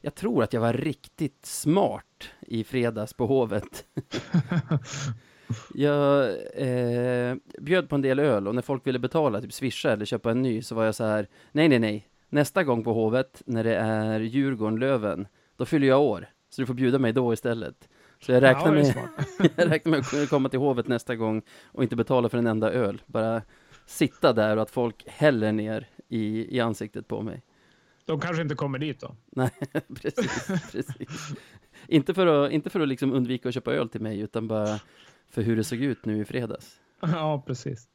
jag tror att jag var riktigt smart i fredags på Hovet. jag eh, bjöd på en del öl och när folk ville betala, typ swisha eller köpa en ny, så var jag så här, nej, nej, nej. Nästa gång på Hovet, när det är Djurgården-Löven, då fyller jag år. Så du får bjuda mig då istället. Så jag räknar, Ja, med, jag räknar med att kunna komma till Hovet nästa gång och inte betala för en enda öl. Bara sitta där och att folk häller ner i, i ansiktet på mig. De kanske inte kommer dit då. Nej, precis, precis. Inte för att, inte för att liksom undvika att köpa öl till mig, utan bara för hur det såg ut nu i fredags. Ja, precis.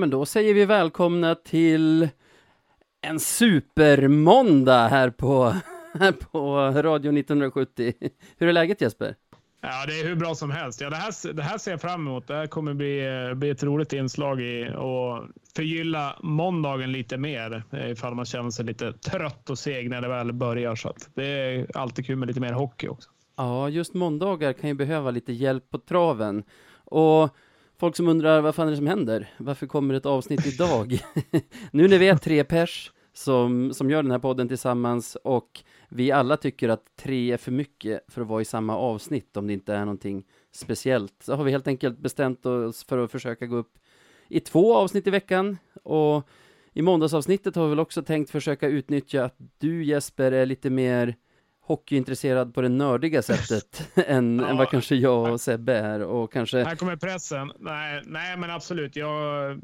Men då säger vi välkomna till en supermåndag här på, här på Radio 1970. Hur är läget Jesper? Ja, det är hur bra som helst. Ja, det, här, det här ser jag fram emot. Det här kommer bli, eh, bli ett roligt inslag i och förgylla måndagen lite mer eh, ifall man känner sig lite trött och seg när det väl börjar. Så att det är alltid kul med lite mer hockey också. Ja, just måndagar kan ju behöva lite hjälp på traven. Och folk som undrar vad fan är det som händer? Varför kommer ett avsnitt idag? nu när vi är tre pers som, som gör den här podden tillsammans och vi alla tycker att tre är för mycket för att vara i samma avsnitt om det inte är någonting speciellt. Så har vi helt enkelt bestämt oss för att försöka gå upp i två avsnitt i veckan och i måndagsavsnittet har vi väl också tänkt försöka utnyttja att du Jesper är lite mer hockeyintresserad på det nördiga sättet än, Ja. än vad kanske jag och Sebbe är och kanske Här kommer pressen. Nej, nej men absolut. Jag,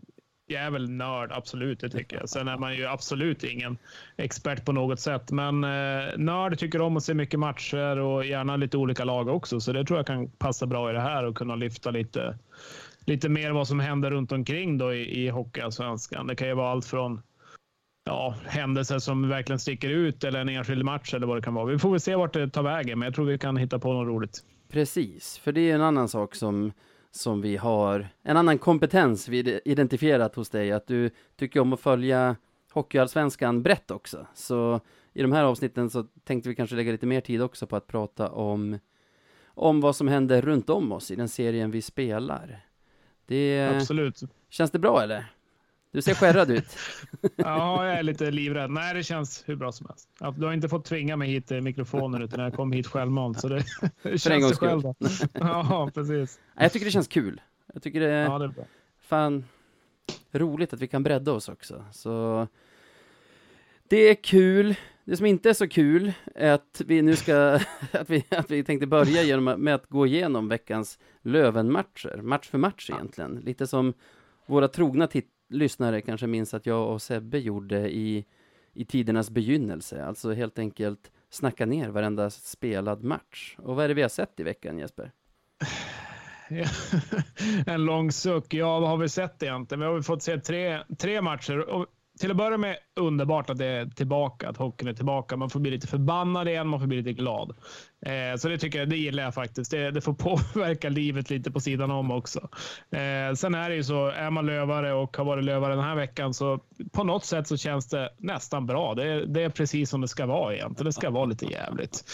jag är väl nörd, absolut. Det tycker jag. Sen är man ju absolut ingen expert på något sätt. Men eh, nörd tycker om att se mycket matcher och gärna lite olika lag också. Så det tror jag kan passa bra i det här och kunna lyfta lite, lite mer vad som händer runt omkring då i, i Hockeyallsvenskan. Det kan ju vara allt från ja, händelser som verkligen sticker ut eller en enskild match eller vad det kan vara. Vi får väl se vart det tar vägen, men jag tror vi kan hitta på något roligt. Precis, för det är en annan sak som, som vi har, en annan kompetens vi identifierat hos dig, att du tycker om att följa Hockeyallsvenskan brett också. Så i de här avsnitten så tänkte vi kanske lägga lite mer tid också på att prata om, om vad som händer runt om oss i den serien vi spelar. Det, Absolut. känns det bra eller? Du ser skärrad ut. Ja, jag är lite livrädd. Nej, det känns hur bra som helst. Du har inte fått tvinga mig hit till mikrofonen utan jag kom hit självmant. Så det, känns sig själv. Ja, precis. Jag tycker det känns kul. Jag tycker det Ja, det är bra. fan roligt att vi kan bredda oss också. Så det är kul. Det som inte är så kul är att vi nu ska, att vi, att vi tänkte börja genom med att gå igenom veckans Löven-matcher, match för match egentligen. Lite som våra trogna tit- lyssnare kanske minns att jag och Sebbe gjorde i, i tidernas begynnelse. Alltså helt enkelt snacka ner varenda spelad match. Och vad är det vi har sett i veckan Jesper? en lång suck. Ja, vad har vi sett egentligen? Vi har fått se tre, tre matcher. Och till att börja med underbart att det är tillbaka, att hockeyn är tillbaka. Man får bli lite förbannad igen, man får bli lite glad. Eh, så det tycker jag, det gillar jag faktiskt. Det, det får påverka livet lite på sidan om också. Eh, sen är det ju så, är man lövare och har varit lövare den här veckan så på något sätt så känns det nästan bra. Det, är- det är precis som det ska vara egentligen. Det ska vara lite jävligt.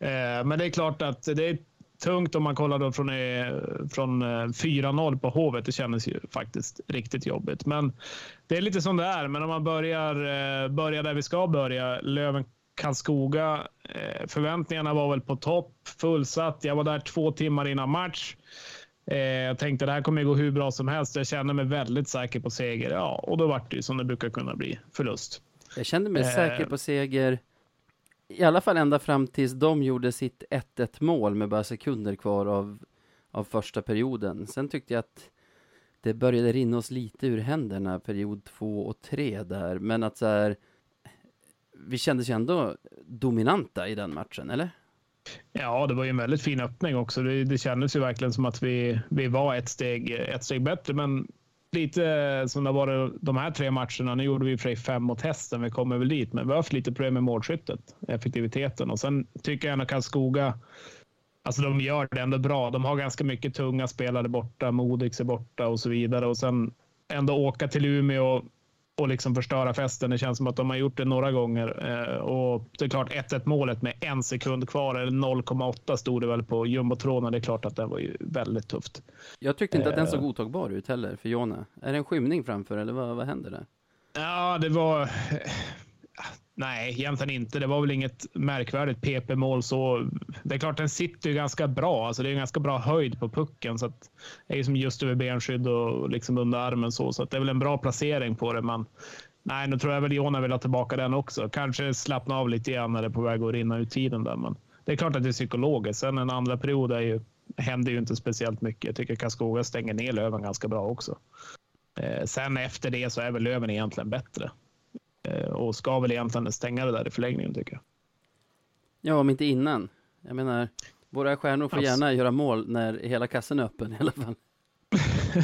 Eh, men det är klart att det är tungt om man kollar då från, eh, från eh, 4-0 på Hovet. Det kändes ju faktiskt riktigt jobbigt. Men det är lite som det är. Men om man börjar, eh, börjar där vi ska börja. Löven Karlskoga. Eh, förväntningarna var väl på topp, fullsatt. Jag var där två timmar innan match. Eh, jag tänkte det här kommer gå hur bra som helst. Jag kände mig väldigt säker på seger. Ja, och då vart det ju som det brukar kunna bli, förlust. Jag kände mig Eh. säker på seger, i alla fall ända fram tills de gjorde sitt 1-1 mål med bara sekunder kvar av, av första perioden. Sen tyckte jag att det började rinna oss lite ur händerna period två och tre där, men att så här, vi kändes ju ändå dominanta i den matchen, eller? Ja, det var ju en väldigt fin öppning också. Det, det kändes ju verkligen som att vi, vi var ett steg, ett steg bättre, men lite som det har varit de här tre matcherna. Nu gjorde vi för sig fem mot hästen. Vi kommer väl dit, men vi har haft lite problem med målskyttet, effektiviteten och sen tycker jag ändå Karlskoga Alltså de gör det ändå bra. De har ganska mycket tunga spelare borta. Modix är borta och så vidare. Och sen ändå åka till Umeå och liksom förstöra festen. Det känns som att de har gjort det några gånger. Eh, och det är klart 1-1 målet med en sekund kvar, eller 0,8 stod det väl på jumbotronen. Det är klart att det var ju väldigt tufft. Jag tyckte inte att den såg godtagbar ut heller för Jona. Är det en skymning framför eller vad, vad händer där? Ja, det var Nej, egentligen inte. Det var väl inget märkvärdigt PP-mål så. Det är klart, den sitter ju ganska bra. Alltså det är en ganska bra höjd på pucken så att det är som just över benskydd och liksom under armen så. Så att det är väl en bra placering på det. Men nej, nu tror jag väl Jonna vill ha tillbaka den också. Kanske slappna av lite grann när det är på väg att rinna ut tiden där. Men det är klart att det är psykologiskt. Sen en andra period är ju, händer ju inte speciellt mycket. Jag tycker Karlskoga stänger ner Löven ganska bra också. Eh, sen efter det så är väl Löven egentligen bättre. Eh, och ska väl egentligen stänga det där i förlängningen tycker jag. Ja, om inte innan. Jag menar, våra stjärnor får gärna göra mål när hela kassen är öppen i alla fall.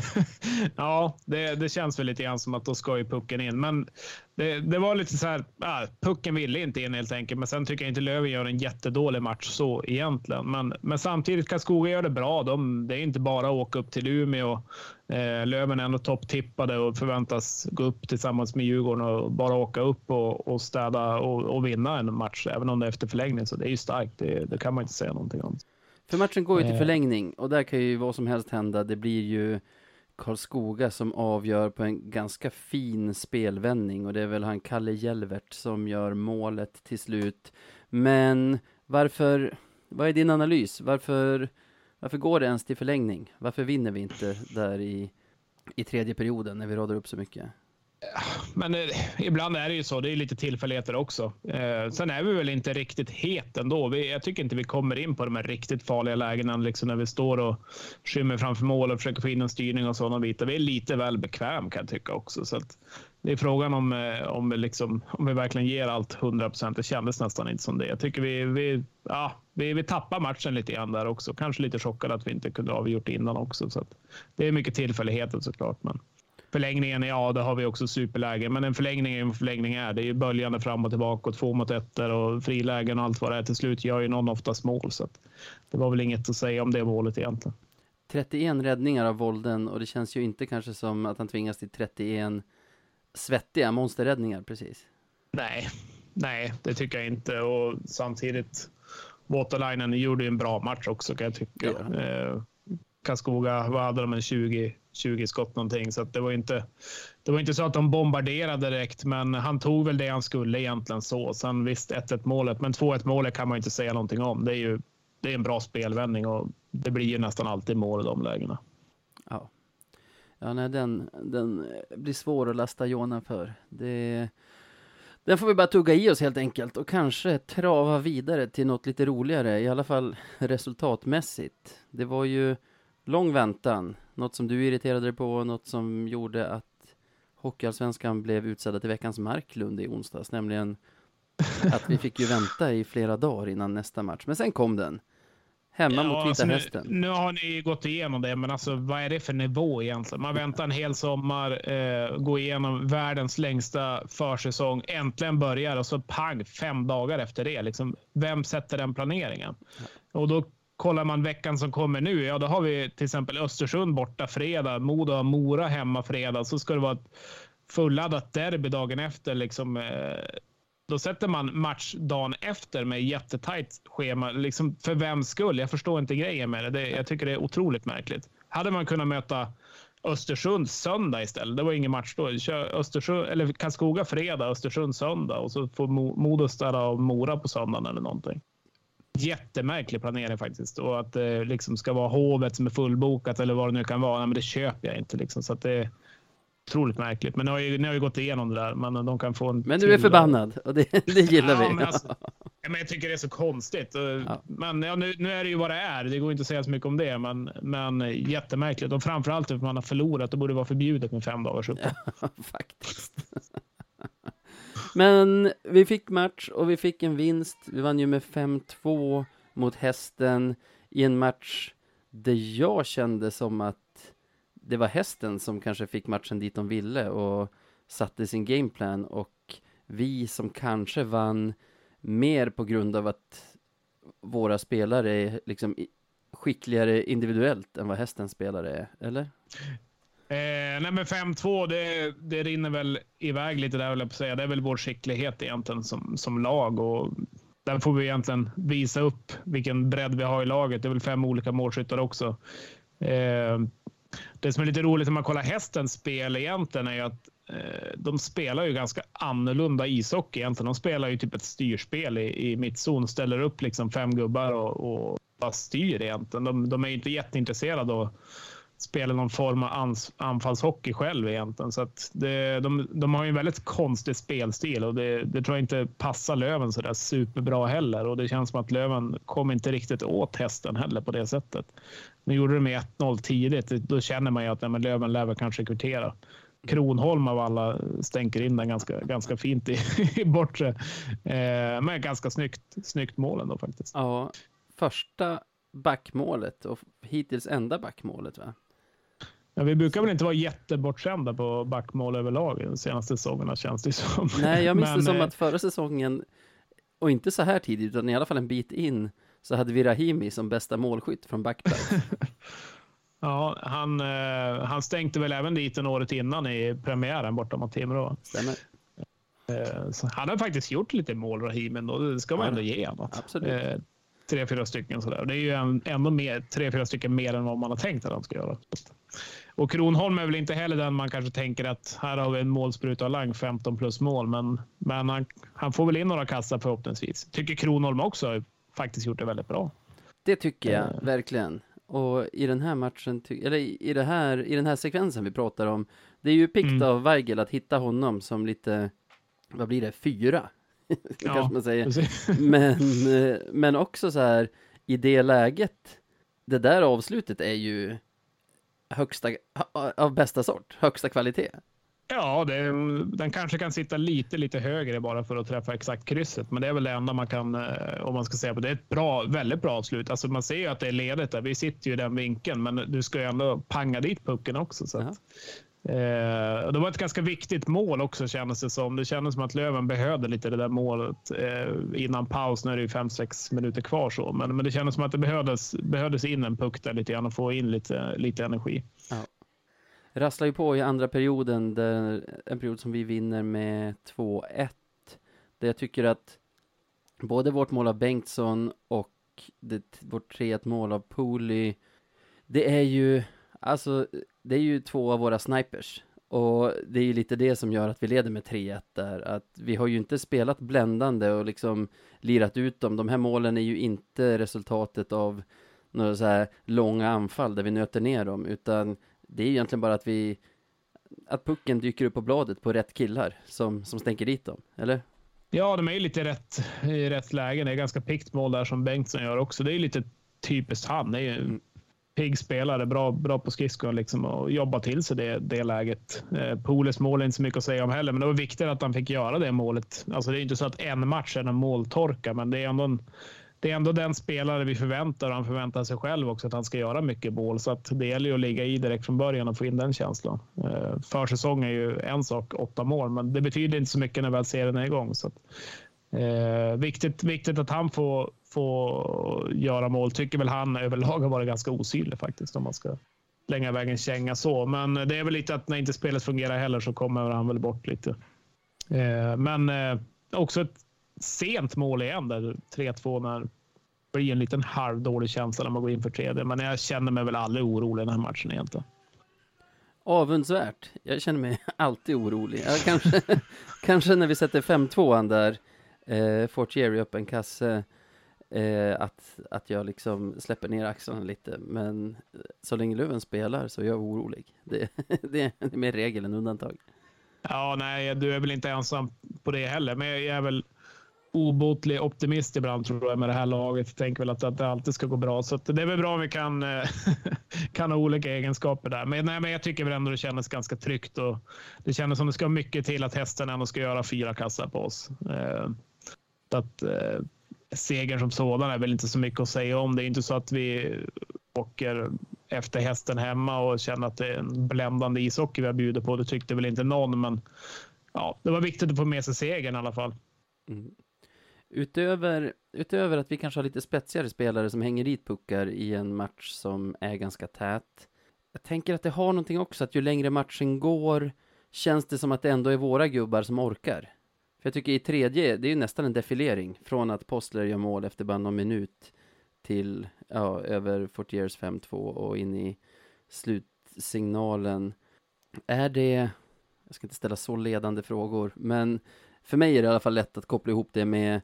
ja, det, det, känns väl lite grann som att då ska ju pucken in. Men det, det var lite så här, ah, pucken ville inte in helt enkelt. Men sen tycker jag inte Löven gör en jättedålig match så egentligen. Men, men samtidigt, Karlskoga gör det bra. De, det är inte bara att åka upp till Umeå. Eh, Löven är ändå topptippade och förväntas gå upp tillsammans med Djurgården och bara åka upp och, och städa och, och vinna en match, även om det är efter förlängning. Så det är ju starkt. Det, det kan man inte säga någonting om. För matchen går ju till eh. förlängning och där kan ju vad som helst hända. Det blir ju Karlskoga som avgör på en ganska fin spelvändning och det är väl han Kalle Jelvert som gör målet till slut. Men varför, vad är din analys? Varför, varför går det ens till förlängning? Varför vinner vi inte där i, i tredje perioden när vi radar upp så mycket? Men eh, ibland är det ju så. Det är lite tillfälligheter också. Eh, sen är vi väl inte riktigt het ändå. Vi, jag tycker inte vi kommer in på de här riktigt farliga lägena liksom när vi står och skymmer framför mål och försöker få in en styrning och sådana bitar. Vi är lite väl bekväm kan jag tycka också. Så det är frågan om, eh, om, vi liksom, om vi verkligen ger allt 100 procent. Det kändes nästan inte som det. Jag tycker vi, vi, ja, vi, vi tappar matchen lite grann där också. Kanske lite chockad att vi inte kunde avgjort innan också. Så det är mycket tillfälligheter såklart. Men Förlängningen, ja, det har vi också superläge, men en förlängning är en förlängning är. Det är ju böljande fram och tillbaka och två mot ettor och frilägen och allt vad det är. Till slut gör ju någon oftast mål, så det var väl inget att säga om det målet egentligen. 31 räddningar av Volden och det känns ju inte kanske som att han tvingas till 31 svettiga monsterräddningar precis. Nej, nej, det tycker jag inte och samtidigt Waterlinen gjorde ju en bra match också kan jag tycka. Eh, Karlskoga, vad hade de? En 20, 20 skott någonting. Så det, var inte, det var inte så att de bombarderade direkt, men han tog väl det han skulle egentligen så. Sen visst 1-1 målet, men 2-1 målet kan man inte säga någonting om. Det är ju det är en bra spelvändning och det blir ju nästan alltid mål i de lägena. Ja, ja nej, den, den blir svår att lasta Jona för. Det, den får vi bara tugga i oss helt enkelt och kanske trava vidare till något lite roligare, i alla fall resultatmässigt. Det var ju lång väntan, något som du irriterade dig på, något som gjorde att Hockeyallsvenskan blev utsedda till veckans Marklund i onsdags, nämligen att vi fick ju vänta i flera dagar innan nästa match. Men sen kom den. Hemma ja, mot Vita alltså Hästen. Nu, nu, har ni gått igenom det, men alltså, vad är det för nivå egentligen? Man väntar en hel sommar, eh, går igenom världens längsta försäsong, äntligen börjar och så pang, fem dagar efter det. Liksom, vem sätter den planeringen? Och då kollar man veckan som kommer nu, ja då har vi till exempel Östersund borta fredag, Modo och Mora hemma fredag. Så ska det vara ett fulladdat derby dagen efter. Liksom, eh, då sätter man match dagen efter med jättetajt schema. Liksom för vems skull? Jag förstår inte grejen med det. det. Jag tycker det är otroligt märkligt. Hade man kunnat möta Östersund söndag istället. Det var ingen match då. Kör Östersund, eller Karlskoga fredag, Östersund söndag och så får Modo ställa av Mora på söndagen eller någonting jättemärklig planering faktiskt. Och att det liksom ska vara hovet som är fullbokat eller vad det nu kan vara. Nej, men det köper jag inte. Liksom. Så att det är otroligt märkligt. Men ni har, ju, ni har ju gått igenom det där. Men de kan få en Men du är förbannad och det, det gillar ja, vi. Men alltså, men jag tycker det är så konstigt. Ja. Men ja, nu, nu är det ju vad det är. Det går inte att säga så mycket om det. Men, men jättemärkligt. Och framförallt att man har förlorat. Det borde vara förbjudet med fem dagars uppehåll. Ja, faktiskt. Men vi fick match och vi fick en vinst. Vi vann ju med 5-2. mot hästen i en match där jag kände som att det var hästen som kanske fick matchen dit de ville och satte sin gameplan och vi som kanske vann mer på grund av att våra spelare är liksom skickligare individuellt än vad hästens spelare är, eller? Eh, nej men 5-2, det, det rinner väl iväg lite där, jag säga. Det är väl vår skicklighet egentligen som, som lag och där får vi egentligen visa upp vilken bredd vi har i laget. Det är väl fem olika målskyttar också. Eh, det som är lite roligt när man kollar hästens spel egentligen är ju att eh, de spelar ju ganska annorlunda ishockey egentligen. De spelar ju typ ett styrspel i, i mittzon, ställer upp liksom fem gubbar och, och bara styr egentligen. De, de är inte jätteintresserade av spela någon form av anfallshockey själv egentligen. Så att det, de, de har ju en väldigt konstig spelstil och det, det tror jag inte passar Löven så där superbra heller. Och det känns som att Löven kom inte riktigt åt hästen heller på det sättet. Nu gjorde de 1-0 tidigt. Då känner man ju att nej, men Löven lär väl kanske kvittera. Kronholm av alla stänker in den ganska, ganska fint i, i bortre. Eh, men ganska snyggt, snyggt mål ändå faktiskt. Ja, första backmålet och hittills enda backmålet va? Ja, vi brukar väl inte vara jättebortskämda på backmål överlag de senaste säsongerna känns det som. Nej, jag minns det som eh, att förra säsongen, och inte så här tidigt, utan i alla fall en bit in, så hade vi Rahimi som bästa målskytt från backplats. ja, han, eh, han stänkte väl även dit en året innan i premiären borta mot Timrå. Stämmer. Eh, han har faktiskt gjort lite mål, Rahim, ändå. Det ska man ja, ändå ge honom. Absolut. Tre, fyra stycken sådär. Det är ju ändå mer, tre, fyra stycken mer än vad man har tänkt att han ska göra. Och Kronholm är väl inte heller den man kanske tänker att här har vi en målspruta Lang, 15 plus mål, men, men han, han får väl in några kassar förhoppningsvis. Tycker Kronholm också har faktiskt gjort det väldigt bra. Det tycker jag uh. verkligen. Och i den här matchen, eller i, det här, i den här sekvensen vi pratar om, det är ju pikt mm. av Weigel att hitta honom som lite, vad blir det, fyra? ja, kanske man säger. men, eh, men också så här, i det läget, det där avslutet är ju högsta, av bästa sort, högsta kvalitet. Ja, det, den kanske kan sitta lite, lite högre bara för att träffa exakt krysset, men det är väl det enda man kan, eh, om man ska säga på det. är ett bra, väldigt bra avslut. Alltså man ser ju att det är ledigt där. Vi sitter ju i den vinkeln, men du ska ju ändå panga dit pucken också. Så att, Eh, det var ett ganska viktigt mål också kändes det som. Det kändes som att Löven behövde lite det där målet eh, innan paus. Nu är det ju fem, sex minuter kvar så, men, men det kändes som att det behövdes, behövdes in en puck där lite grann och få in lite, lite energi. Ja. Rasslar ju på i andra perioden, där, en period som vi vinner med 2-1. Där jag tycker att både vårt mål av Bengtsson och det, vårt 3-1 mål av Pooley, det är ju Alltså, det är ju två av våra snipers. Och det är ju lite det som gör att vi leder med 3-1 där. Att vi har ju inte spelat bländande och liksom lirat ut dem. De här målen är ju inte resultatet av några så här långa anfall där vi nöter ner dem. Utan det är ju egentligen bara att vi att pucken dyker upp på bladet på rätt killar som, som stänker dit dem, eller? Ja, de är ju lite rätt, i rätt lägen. Det är ganska pikt mål där som Bengtsson gör också. Det är ju lite typiskt han. Det är ju mm pigg spelare, bra, bra på skridskor liksom, och jobba till sig det, det läget. Eh, Poles mål är inte så mycket att säga om heller, men det var viktigt att han fick göra det målet. Alltså, det är inte så att en match är en måltorka, men det är ändå en, det är ändå den spelare vi förväntar och han förväntar sig själv också att han ska göra mycket mål. Så att det gäller ju att ligga i direkt från början och få in den känslan. Eh, försäsong är ju en sak, åtta mål, men det betyder inte så mycket när väl serien är igång. Så att, eh, viktigt, viktigt att han får få göra mål. Tycker väl han överlag har varit ganska osynlig faktiskt om man ska slänga iväg en känga så. Men det är väl lite att när inte spelet fungerar heller så kommer han väl bort lite. Eh, men eh, också ett sent mål igen där 3-2 när det blir en liten halvdålig känsla när man går in för tredje. Men jag känner mig väl aldrig orolig i den här matchen egentligen. Avundsvärt. Jag känner mig alltid orolig. Jag kanske, kanske när vi sätter 5-2 där, eh, Fortieri upp en kasse Eh, att, att jag liksom släpper ner axlarna lite. Men eh, så länge Löven spelar så är jag orolig. Det, det är mer regel än undantag. Ja, nej, du är väl inte ensam på det heller. Men jag är väl obotlig optimist ibland tror jag med det här laget. Jag tänker väl att, att det alltid ska gå bra. Så det är väl bra om vi kan, eh, kan ha olika egenskaper där. Men, nej, men jag tycker väl ändå det kändes ganska tryggt och det kändes som det ska mycket till att hästen ändå ska göra fyra kassar på oss. Eh, att, eh, segern som sådan är väl inte så mycket att säga om. Det är inte så att vi åker efter hästen hemma och känner att det är en bländande ishockey vi har bjudit på. Det tyckte väl inte någon, men ja, det var viktigt att få med sig segern i alla fall. Mm. Utöver, utöver att vi kanske har lite spetsigare spelare som hänger dit puckar i en match som är ganska tät. Jag tänker att det har någonting också, att ju längre matchen går känns det som att det ändå är våra gubbar som orkar. För jag tycker i tredje, det är ju nästan en defilering från att Postler gör mål efter bara någon minut till, ja, över Fortiers 5-2 och in i slutsignalen. Är det, jag ska inte ställa så ledande frågor, men för mig är det i alla fall lätt att koppla ihop det med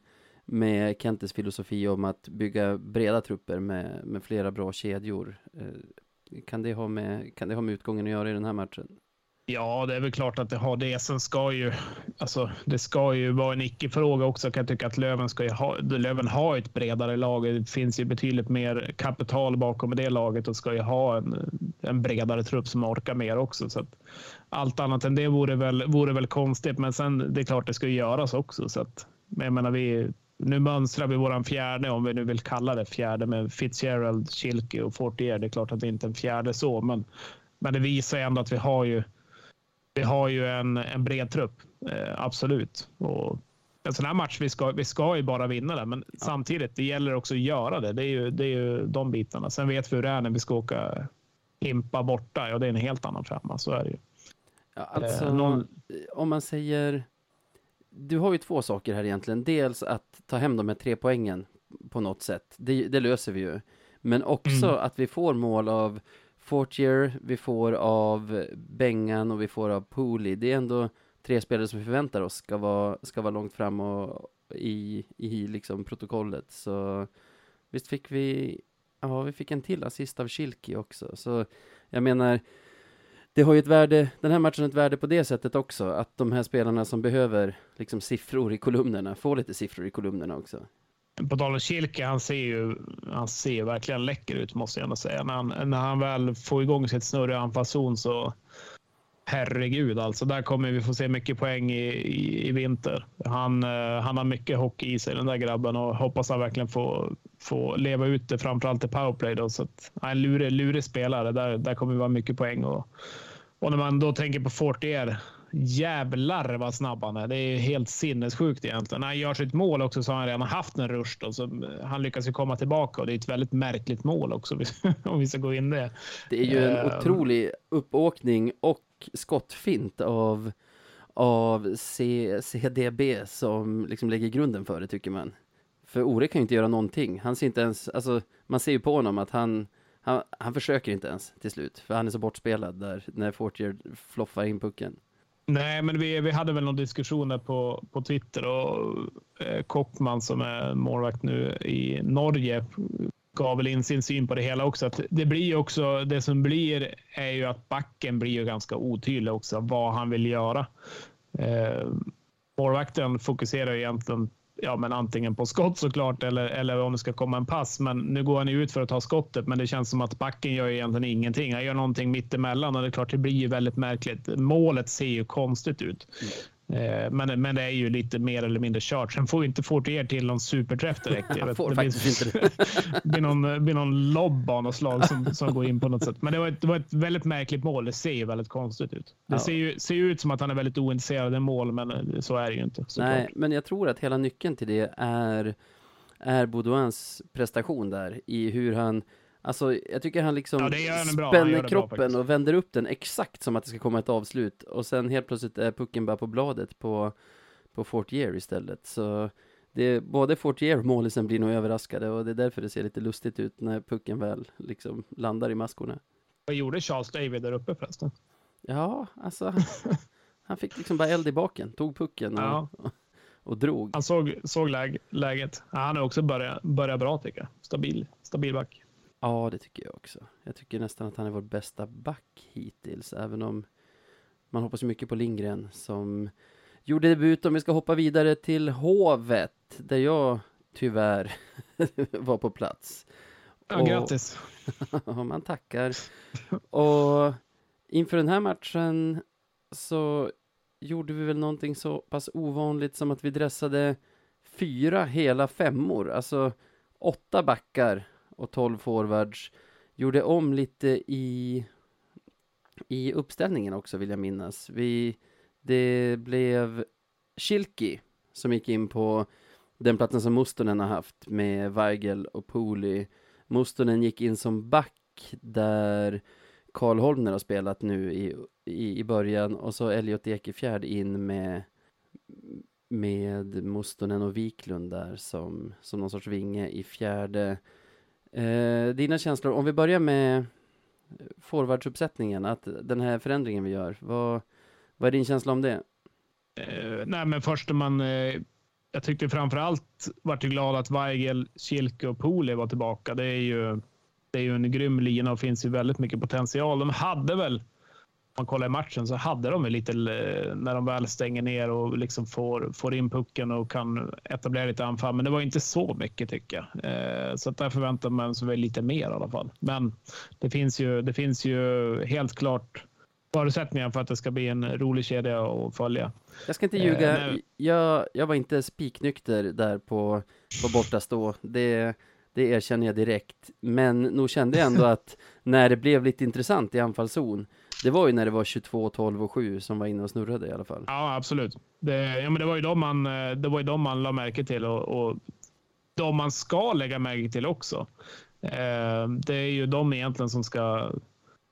med Kentes filosofi om att bygga breda trupper med, med flera bra kedjor. Eh, kan det, ha med, kan det ha med utgången att göra i den här matchen? Ja, det är väl klart att det har det. Sen ska ju, alltså, det ska ju vara en icke-fråga också. Kan jag tycka att Löven ska ha, Löven har ett bredare lag. Det finns ju betydligt mer kapital bakom det laget och ska ju ha en, en bredare trupp som orkar mer också. Så att allt annat än det vore väl, vore väl konstigt. Men sen det är klart, det ska ju göras också. Så att, jag menar, vi nu mönstrar vi våran fjärde, om vi nu vill kalla det fjärde, med Fitzgerald, Schilke och Fortier. Det är klart att det inte är en fjärde så, men, men det visar ändå att vi har ju, vi har ju en, en bred trupp. Eh, absolut. Och en sån här match, vi ska, vi ska ju bara vinna den, men ja. samtidigt, det gäller också att göra det. Det är ju, det är ju de bitarna. Sen vet vi hur det är när vi ska åka impa borta. Ja, det är en helt annan femma, så är det ju. Ja, alltså, eh, någon... om man säger du har ju två saker här egentligen. Dels att ta hem de här tre poängen på något sätt. Det, det löser vi ju. Men också mm. att vi får mål av Fortier, vi får av Bengan och vi får av Pooley. Det är ändå tre spelare som vi förväntar oss ska vara, ska vara långt fram och i, i liksom protokollet. Så visst fick vi, ja vi fick en till assist av Schilke också. Så jag menar, det har ju ett värde, den här matchen har ett värde på det sättet också, att de här spelarna som behöver liksom siffror i kolumnerna får lite siffror i kolumnerna också. På tal om Kilke, han ser ju han ser verkligen läcker ut måste jag ändå säga. När han, när han väl får igång sitt snurr i anfallszon så herregud alltså. Där kommer vi få se mycket poäng i, i, i vinter. Han, eh, han har mycket hockey i sig den där grabben och hoppas han verkligen får, får leva ut det framförallt i powerplay. Då, så att, en lurig, lurig spelare. Där, där kommer det vara mycket poäng. Och, och när man då tänker på Fortier. Jävlar vad snabb han är. Det är helt sinnessjukt egentligen. När han gör sitt mål också så har han redan haft en rush. Då, så han lyckas ju komma tillbaka och det är ett väldigt märkligt mål också om vi ska gå in det. Det är ju en uh, otrolig uppåkning och skottfint av, av C, CDB som liksom lägger grunden för det tycker man. För Ore kan ju inte göra någonting. Han ser inte ens, alltså man ser ju på honom att han han, han försöker inte ens till slut, för han är så bortspelad där när Fortier floffar in pucken. Nej, men vi, vi hade väl någon diskussion där på, på Twitter och eh, Kockman som är målvakt nu i Norge gav väl in sin syn på det hela också. Att det blir ju också, det som blir är ju att backen blir ju ganska otydlig också vad han vill göra. Eh, målvakten fokuserar ju egentligen ja, men antingen på skott såklart eller, eller om det ska komma en pass. Men nu går han ut för att ta skottet, men det känns som att backen gör egentligen ingenting. Han gör någonting mittemellan och det är klart, det blir ju väldigt märkligt. Målet ser ju konstigt ut. Mm. Eh, men, men det är ju lite mer eller mindre kört. Sen får inte Fortier till någon superträff direkt. Han får det faktiskt blir, inte det. blir någon, blir någon lobb av något slag som, som går in på något sätt. Men det var, ett, det var ett väldigt märkligt mål. Det ser ju väldigt konstigt ut. Det ja. ser, ju, ser ut som att han är väldigt ointresserad av mål, men så är det ju inte. Nej, klart. men jag tror att hela nyckeln till det är, är Baudouins prestation där i hur han Alltså, jag tycker han liksom ja, han spänner kroppen och vänder upp den exakt som att det ska komma ett avslut. Och sen helt plötsligt är pucken bara på bladet på, på Fortier istället. Så det både Fortier och målisen blir nog överraskade och det är därför det ser lite lustigt ut när pucken väl liksom landar i maskorna. Vad gjorde Charles David där uppe förresten? Ja, alltså han, han fick liksom bara eld i baken, tog pucken och, ja. och, och, drog. Han såg, såg läg, läget. Ja, han har också börjat, börjat bra tycker jag. Stabil, stabil back. Ja, det tycker jag också. Jag tycker nästan att han är vår bästa back hittills, även om man hoppas mycket på Lindgren som gjorde debut. Om vi ska hoppa vidare till Hovet, där jag tyvärr var på plats. Ja, och, grattis! man tackar. Och inför den här matchen så gjorde vi väl någonting så pass ovanligt som att vi dressade fyra hela femmor, alltså åtta backar och tolv forwards. Gjorde om lite i, i uppställningen också vill jag minnas. Vi, det blev Schilki som gick in på den platsen som Mustonen har haft med Weigel och Pooley. Mustonen gick in som back där Karl Holmner har spelat nu i, i, i början och så Elliot Ekefjärd in med med Mustonen och Wiklund där som, som någon sorts vinge i fjärde. Eh, dina känslor, om vi börjar med forwardsuppsättningen, att den här förändringen vi gör, vad, vad är din känsla om det? Eh, nej, men först man, eh, jag tyckte framför allt vart glad att Weigel, Kilke och Poli var tillbaka. Det är ju, det är ju en grym lina och finns ju väldigt mycket potential. De hade väl man kollar i matchen så hade de lite när de väl stänger ner och liksom får, får in pucken och kan etablera lite anfall. Men det var inte så mycket tycker jag. Eh, så att där förväntar man sig väl lite mer i alla fall. Men det finns ju, det finns ju helt klart förutsättningar för att det ska bli en rolig kedja att följa. Jag ska inte ljuga. Eh, jag, jag var inte spiknykter där på, på bortastå. Det, det erkänner jag direkt. Men nog kände jag ändå att när det blev lite intressant i anfallszon det var ju när det var 22, 12 och 7 som var inne och snurrade i alla fall. Ja, absolut. Det, ja, men det var ju de man, eh, det var ju de man la märke till och, och de man ska lägga märke till också. Eh, det är ju de egentligen som ska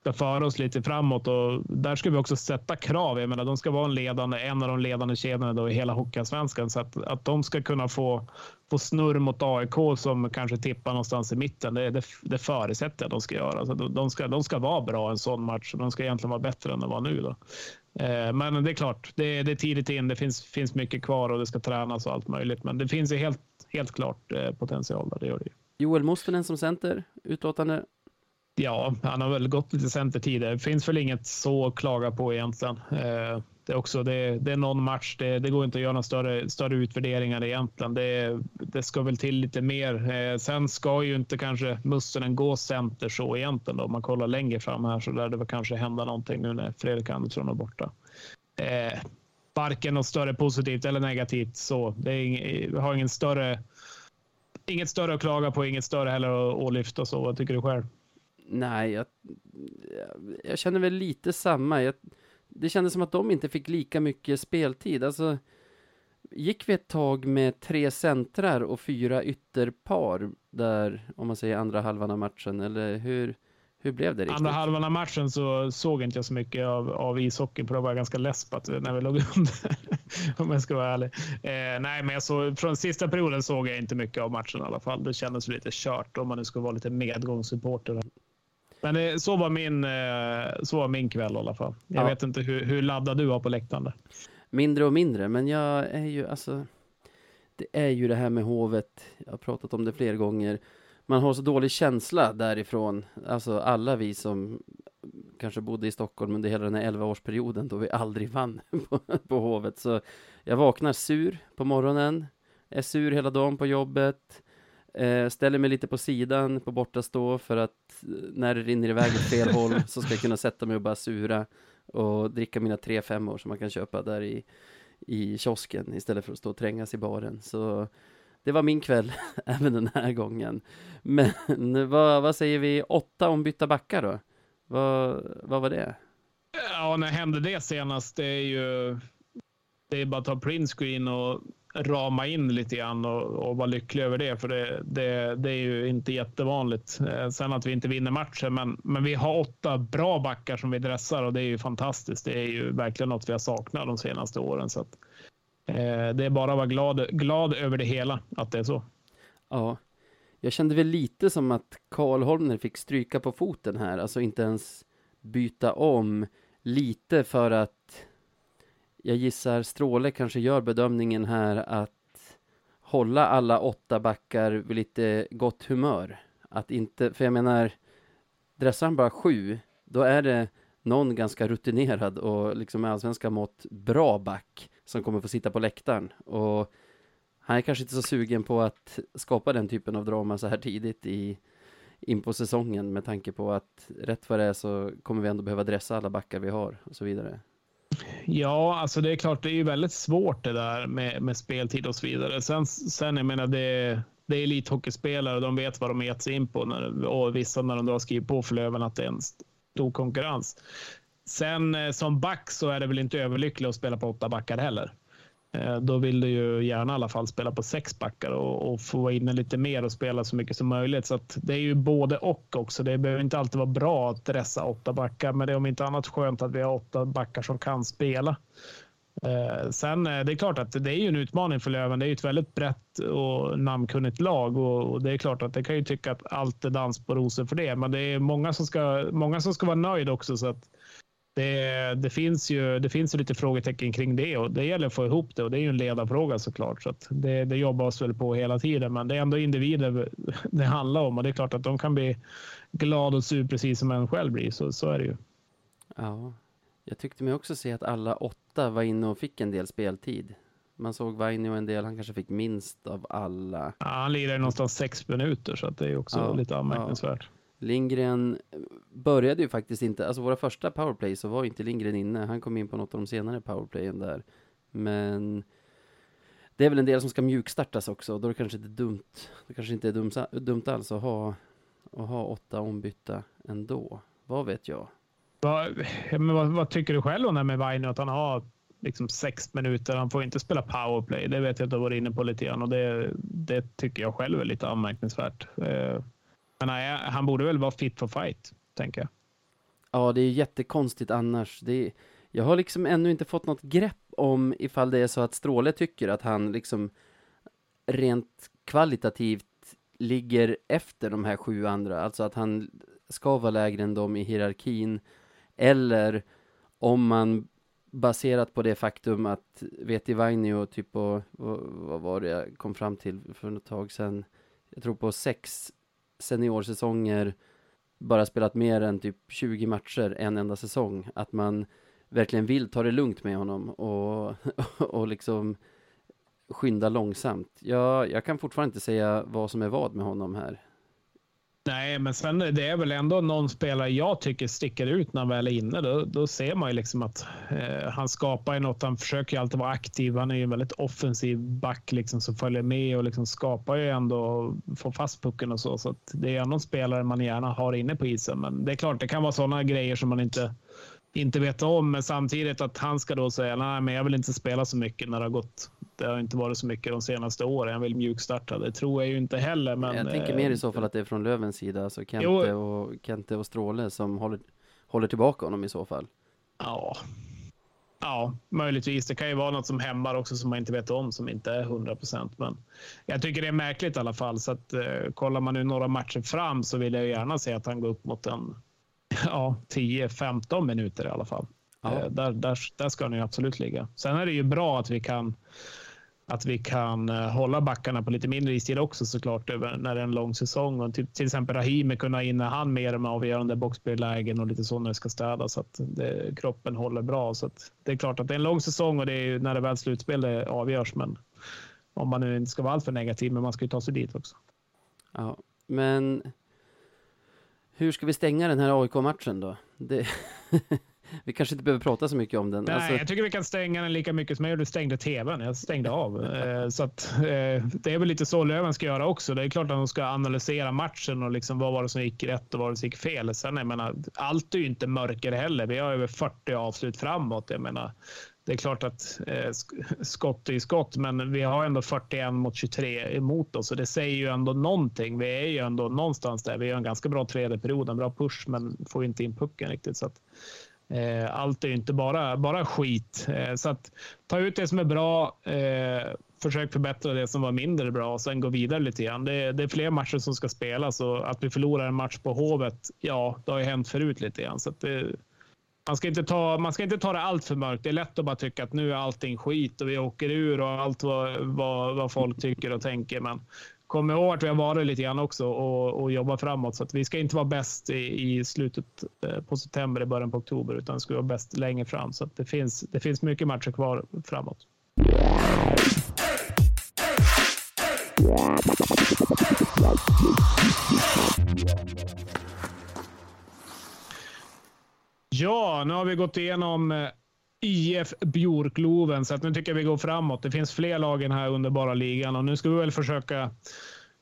ska föra oss lite framåt och där ska vi också sätta krav. Jag menar, de ska vara en, ledande, en av de ledande kedjorna då i hela Hockeyallsvenskan så att, att de ska kunna få, få snurr mot AIK som kanske tippar någonstans i mitten. Det, det, det förutsätter jag att de ska göra. Alltså, de, ska, de ska vara bra en sån match. De ska egentligen vara bättre än de var nu. Då. Eh, men det är klart, det, det är tidigt in. Det finns, finns mycket kvar och det ska tränas och allt möjligt. Men det finns ju helt, helt klart eh, potential där. Det gör det. Joel Mustonen som center, utlåtande Ja, han har väl gått lite centertid. Det finns väl inget så att klaga på egentligen. Eh, det är också det, det är någon match. Det, det, går inte att göra några större, större utvärderingar egentligen. Det, det ska väl till lite mer. Eh, sen ska ju inte kanske Mustonen gå center så egentligen. Då. Om man kollar längre fram här så lär det väl kanske hända någonting nu när Fredrik Andersson är borta. Eh, varken något större positivt eller negativt så. Det är ing, har ingen större, inget större att klaga på, inget större heller att, att lyfta så. Vad tycker du själv? Nej, jag, jag känner väl lite samma. Jag, det kändes som att de inte fick lika mycket speltid. Alltså, gick vi ett tag med tre centrar och fyra ytterpar där, om man säger andra halvan av matchen, eller hur, hur blev det riktigt? Andra halvan av matchen så såg inte jag så mycket av, av ishockey, för det var jag ganska less på när vi låg under, om jag ska vara ärlig. Eh, nej, men jag såg, från sista perioden såg jag inte mycket av matchen i alla fall. Det kändes lite kört om man nu ska vara lite medgångssupporter. Men så var min, eh, så var min kväll i alla fall. Jag ja. vet inte hur, hur laddad du var på läktaren. Mindre och mindre, men jag är ju alltså. Det är ju det här med hovet. Jag har pratat om det fler gånger. Man har så dålig känsla därifrån. Alltså alla vi som kanske bodde i Stockholm under hela den här 11-årsperioden då vi aldrig vann på, på Hovet. Så jag vaknar sur på morgonen, är sur hela dagen på jobbet, Eh, ställer mig lite på sidan på bortastå för att eh, när det rinner iväg åt fel håll så ska jag kunna sätta mig och bara sura och dricka mina tre femmor som man kan köpa där i, i kiosken istället för att stå och trängas i baren. Så det var min kväll även den här gången. Men vad, vad säger vi, åtta ombytta backar då? Vad, vad var det? Ja, när hände det senast? Det är ju det är bara att ta printscreen och rama in lite grann och, och vara lycklig över det, för det, det, det, är ju inte jättevanligt. Eh, sen att vi inte vinner matchen, men, men vi har åtta bra backar som vi dressar och det är ju fantastiskt. Det är ju verkligen något vi har saknat de senaste åren. Så att, eh, det är bara att vara glad, glad över det hela, att det är så. Ja, jag kände väl lite som att Karl Holmner fick stryka på foten här, alltså inte ens byta om lite för att jag gissar Stråle kanske gör bedömningen här att hålla alla åtta backar vid lite gott humör. Att inte, för jag menar, dressar han bara sju, då är det någon ganska rutinerad och liksom med allsvenska mått bra back som kommer få sitta på läktaren. Och han är kanske inte så sugen på att skapa den typen av drama så här tidigt i, in på säsongen med tanke på att rätt vad det är så kommer vi ändå behöva dressa alla backar vi har och så vidare. Ja, alltså det är klart, det är ju väldigt svårt det där med, med speltid och så vidare. Sen, sen jag menar, det, det är elithockeyspelare och de vet vad de gett sig in på. När, och vissa när de då har skrivit på för Löven att det är en stor konkurrens. Sen eh, som back så är det väl inte överlyckligt att spela på åtta backar heller. Eh, då vill du ju gärna i alla fall spela på sex backar och, och få in lite mer och spela så mycket som möjligt. Så det är ju både och också. Det behöver inte alltid vara bra att dressa åtta backar, men det är om inte annat skönt att vi har åtta backar som kan spela. Eh, sen eh, det är klart att det är ju en utmaning för Löven. Det är ju ett väldigt brett och namnkunnigt lag och, och det är klart att det kan ju tycka att allt är dans på rosor för det, men det är många som ska, många som ska vara nöjd också. Så att det, det, finns ju, det finns ju lite frågetecken kring det och det gäller att få ihop det och det är ju en ledarfråga såklart. Så det, det jobbar oss väl på hela tiden, men det är ändå individer det handlar om och det är klart att de kan bli glada och sur precis som en själv blir. Så, så är det ju. Ja, jag tyckte mig också se att alla åtta var inne och fick en del speltid. Man såg Vainio en del, han kanske fick minst av alla. Ja, han lirade någonstans sex minuter så att det är också ja, lite anmärkningsvärt. Ja. Lindgren eh, började ju faktiskt inte, alltså våra första powerplay så var inte Lindgren inne. Han kom in på något av de senare powerplayen där. Men det är väl en del som ska mjukstartas också. Då är det kanske inte dumt. Det kanske inte är dumt, dumt alls att ha, att ha åtta ombytta ändå. Vad vet jag? Va, men vad, vad, tycker du själv om det med Vainio? Att han har liksom sex minuter. Han får inte spela powerplay. Det vet jag att du har varit inne på lite grann och det, det tycker jag själv är lite anmärkningsvärt. Eh, men nej, han borde väl vara fit for fight, tänker jag. Ja, det är jättekonstigt annars. Det är, jag har liksom ännu inte fått något grepp om ifall det är så att Stråle tycker att han liksom rent kvalitativt ligger efter de här sju andra, alltså att han ska vara lägre än dem i hierarkin, eller om man baserat på det faktum att Veti Vainio typ på, vad var det jag kom fram till för något tag sedan, jag tror på sex seniorsäsonger bara spelat mer än typ 20 matcher en enda säsong. Att man verkligen vill ta det lugnt med honom och, och liksom skynda långsamt. Jag, jag kan fortfarande inte säga vad som är vad med honom här. Nej, men sen det är väl ändå någon spelare jag tycker sticker ut när han väl är inne. Då, då ser man ju liksom att eh, han skapar ju något. Han försöker ju alltid vara aktiv. Han är ju en väldigt offensiv back liksom, som följer med och liksom skapar ju ändå får fast pucken och så. Så det är ändå en spelare man gärna har inne på isen. Men det är klart, det kan vara sådana grejer som man inte inte vet om, men samtidigt att han ska då säga nej, men jag vill inte spela så mycket när det har gått. Det har inte varit så mycket de senaste åren. Jag vill mjukstarta. Det tror jag ju inte heller. Men, jag tänker mer i så fall att det är från Lövens sida, alltså Kente, och, Kente och Stråle som håller, håller tillbaka honom i så fall. Ja. Ja, möjligtvis. Det kan ju vara något som hämmar också som man inte vet om, som inte är 100 procent. Men jag tycker det är märkligt i alla fall. Så att, eh, kollar man nu några matcher fram så vill jag gärna se att han går upp mot en ja, 10-15 minuter i alla fall. Ja. Eh, där, där, där ska han ju absolut ligga. Sen är det ju bra att vi kan att vi kan eh, hålla backarna på lite mindre istid också såklart när det är en lång säsong. Och till, till exempel Rahimi kunna in han mer med avgörande boxspellägen och lite så när det ska städas så att det, kroppen håller bra. Så det är klart att det är en lång säsong och det är när det väl slutspel det avgörs. Men om man nu inte ska vara alltför negativ, men man ska ju ta sig dit också. Ja, men hur ska vi stänga den här AIK-matchen då? Det... vi kanske inte behöver prata så mycket om den. Nej, alltså... jag tycker vi kan stänga den lika mycket som jag gjorde stängde tvn. Jag stängde av. Eh, så att, eh, det är väl lite så Löven ska göra också. Det är klart att de ska analysera matchen och liksom vad var det som gick rätt och vad var det som gick fel. Sen, jag menar, allt är ju inte mörker heller. Vi har över 40 avslut framåt. Jag menar, det är klart att eh, skott är skott, men vi har ändå 41 mot 23 emot oss och det säger ju ändå någonting. Vi är ju ändå någonstans där. Vi har en ganska bra tredje period, en bra push, men får inte in pucken riktigt. Så att, Eh, allt är ju inte bara, bara skit. Eh, så att ta ut det som är bra, eh, försök förbättra det som var mindre bra och sen gå vidare lite grann. Det, det, är fler matcher som ska spelas och att vi förlorar en match på Hovet, ja, det har ju hänt förut lite grann. Så att det, man ska, inte ta, man ska inte ta det allt för mörkt. Det är lätt att bara tycka att nu är allting skit och vi åker ur och allt vad, vad, vad folk tycker och tänker. Men kom ihåg att vi har varit lite grann också och, och jobbat framåt. Så att vi ska inte vara bäst i, i slutet eh, på september, i början på oktober, utan ska vara bäst längre fram. Så det, finns, det finns mycket matcher kvar framåt. Ja, nu har vi gått igenom eh, IF Björkloven. Så att nu tycker jag vi går framåt. Det finns fler lag i den här underbara ligan och nu ska vi väl försöka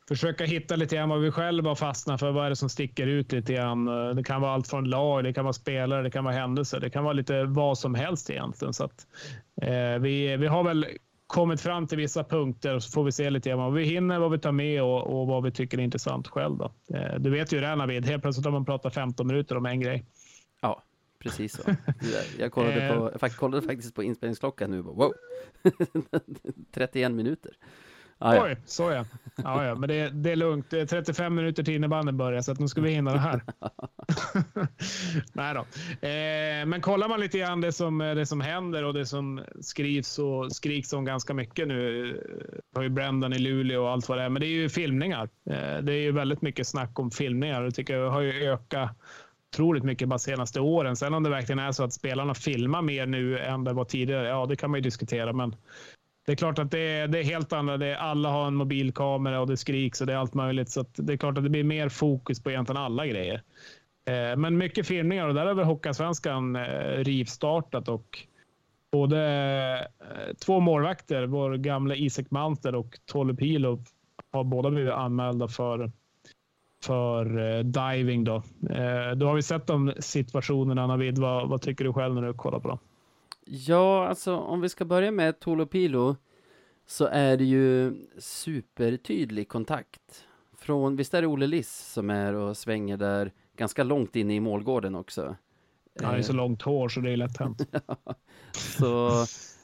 försöka hitta lite grann vad vi själva fastnar för. Vad är det som sticker ut lite grann? Det kan vara allt från lag, det kan vara spelare, det kan vara händelser. Det kan vara lite vad som helst egentligen. Så att, eh, vi, vi har väl kommit fram till vissa punkter och så får vi se lite grann vad vi hinner, vad vi tar med och, och vad vi tycker är intressant själv. Då. Eh, du vet ju det här Navid, helt plötsligt har man pratat 15 minuter om en grej. Ja, precis så. Jag kollade, på, jag kollade faktiskt på inspelningsklockan nu. Wow! 31 minuter. Ah, ja. Oj, så ja. ja, ja men det, det, är lugnt. Det är 35 minuter till innebandyn börjar, så att nu ska vi hinna det här. Nej då. Eh, men kollar man lite grann det som, det som händer och det som skrivs och skriks om ganska mycket nu. Eh, har ju Brendan i Luleå och allt vad det är, men det är ju filmningar. Eh, det är ju väldigt mycket snack om filmningar. Jag tycker jag har ju ökat otroligt mycket bara senaste åren. Sen om det verkligen är så att spelarna filmar mer nu än det var tidigare, ja, det kan man ju diskutera. Men det är klart att det är, det är helt andra. Det är, alla har en mobilkamera och det skriks och det är allt möjligt. Så det är klart att det blir mer fokus på egentligen alla grejer. Eh, men mycket filmningar och där har väl Hockeyallsvenskan eh, rivstartat och både eh, två målvakter, vår gamla Isak Manter och Tolle Pilo, har båda blivit anmälda för för eh, diving. Då. Eh, då har vi sett de situationerna. Navid, vad, vad tycker du själv när du kollar på dem? Ja, alltså om vi ska börja med Tolopilo så är det ju supertydlig kontakt. Från, visst är det Olle Liss som är och svänger där ganska långt inne i målgården också? Han har ju så eh. långt hår så det är lätt hänt. så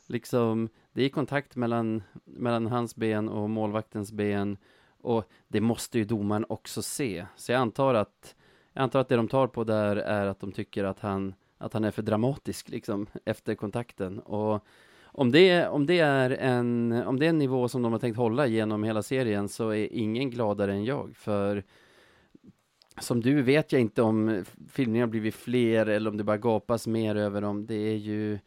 liksom, det är kontakt mellan, mellan hans ben och målvaktens ben och det måste ju domaren också se. Så jag antar att, jag antar att det de tar på där är att de tycker att han att han är för dramatisk liksom efter kontakten och om det, om det är en, om det är en nivå som de har tänkt hålla genom hela serien så är ingen gladare än jag för som du vet jag inte om filmningarna blivit fler eller om det bara gapas mer över dem. Det är ju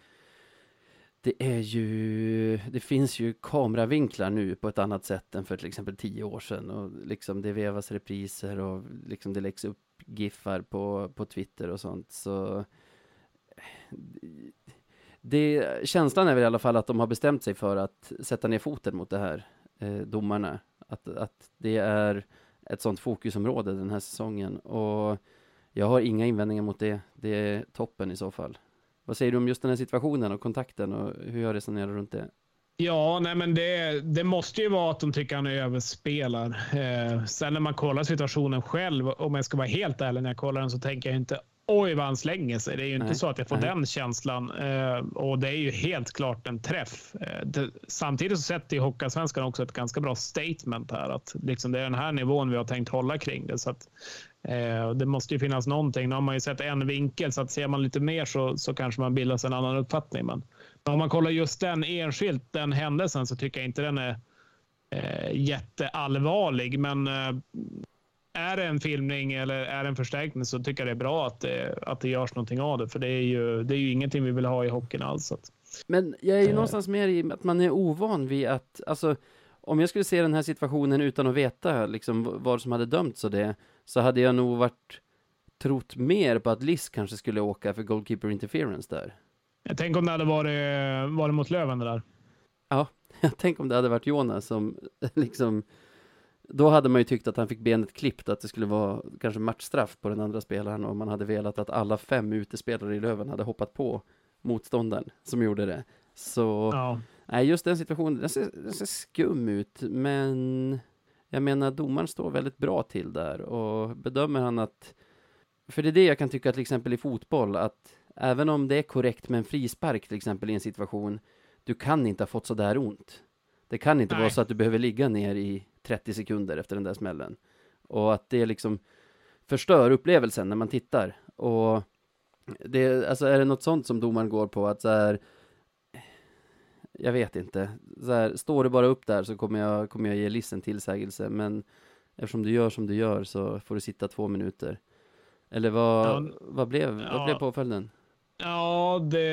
det är ju, det finns ju kameravinklar nu på ett annat sätt än för till exempel tio år sedan och liksom det vevas repriser och liksom det läggs upp giffar på, på Twitter och sånt så det, känslan är väl i alla fall att de har bestämt sig för att sätta ner foten mot det här, eh, domarna. Att, att det är ett sånt fokusområde den här säsongen. Och jag har inga invändningar mot det. Det är toppen i så fall. Vad säger du om just den här situationen och kontakten och hur jag resonerar runt det? Ja, nej men det, det måste ju vara att de tycker han överspelar. Eh, sen när man kollar situationen själv, om jag ska vara helt ärlig när jag kollar den, så tänker jag inte oj vad han slänger sig. Det är ju inte så att jag får nej. den känslan. Eh, och det är ju helt klart en träff. Eh, det, samtidigt så sätter ju Hockeyallsvenskan också ett ganska bra statement här. Att liksom det är den här nivån vi har tänkt hålla kring det. Så att, det måste ju finnas någonting. Nu har man ju sett en vinkel, så att ser man lite mer så, så kanske man bildar sig en annan uppfattning. Men om man kollar just den enskilt, den händelsen, så tycker jag inte den är eh, jätteallvarlig. Men eh, är det en filmning eller är det en förstärkning så tycker jag det är bra att det, att det görs någonting av det. För det är ju, det är ju ingenting vi vill ha i hockeyn alls. Att, Men jag är ju eh. någonstans mer i att man är ovan vid att, alltså om jag skulle se den här situationen utan att veta liksom vad som hade dömts och det, så hade jag nog varit trott mer på att Liss kanske skulle åka för goalkeeper interference där. Jag tänker om det hade varit, varit mot Löven det där. Ja, jag tänker om det hade varit Jonas som liksom då hade man ju tyckt att han fick benet klippt, att det skulle vara kanske matchstraff på den andra spelaren och man hade velat att alla fem utespelare i Löven hade hoppat på motståndaren som gjorde det. Så, ja. nej, just den situationen, den ser, den ser skum ut, men jag menar, domaren står väldigt bra till där och bedömer han att, för det är det jag kan tycka till exempel i fotboll, att även om det är korrekt med en frispark till exempel i en situation, du kan inte ha fått så där ont. Det kan inte Nej. vara så att du behöver ligga ner i 30 sekunder efter den där smällen. Och att det liksom förstör upplevelsen när man tittar. Och det, alltså är det något sånt som domaren går på att så här, jag vet inte, så här, står du bara upp där så kommer jag, kommer jag ge Liss en tillsägelse, men eftersom du gör som du gör så får du sitta två minuter. Eller vad, ja, vad, blev, ja. vad blev påföljden? Ja, det,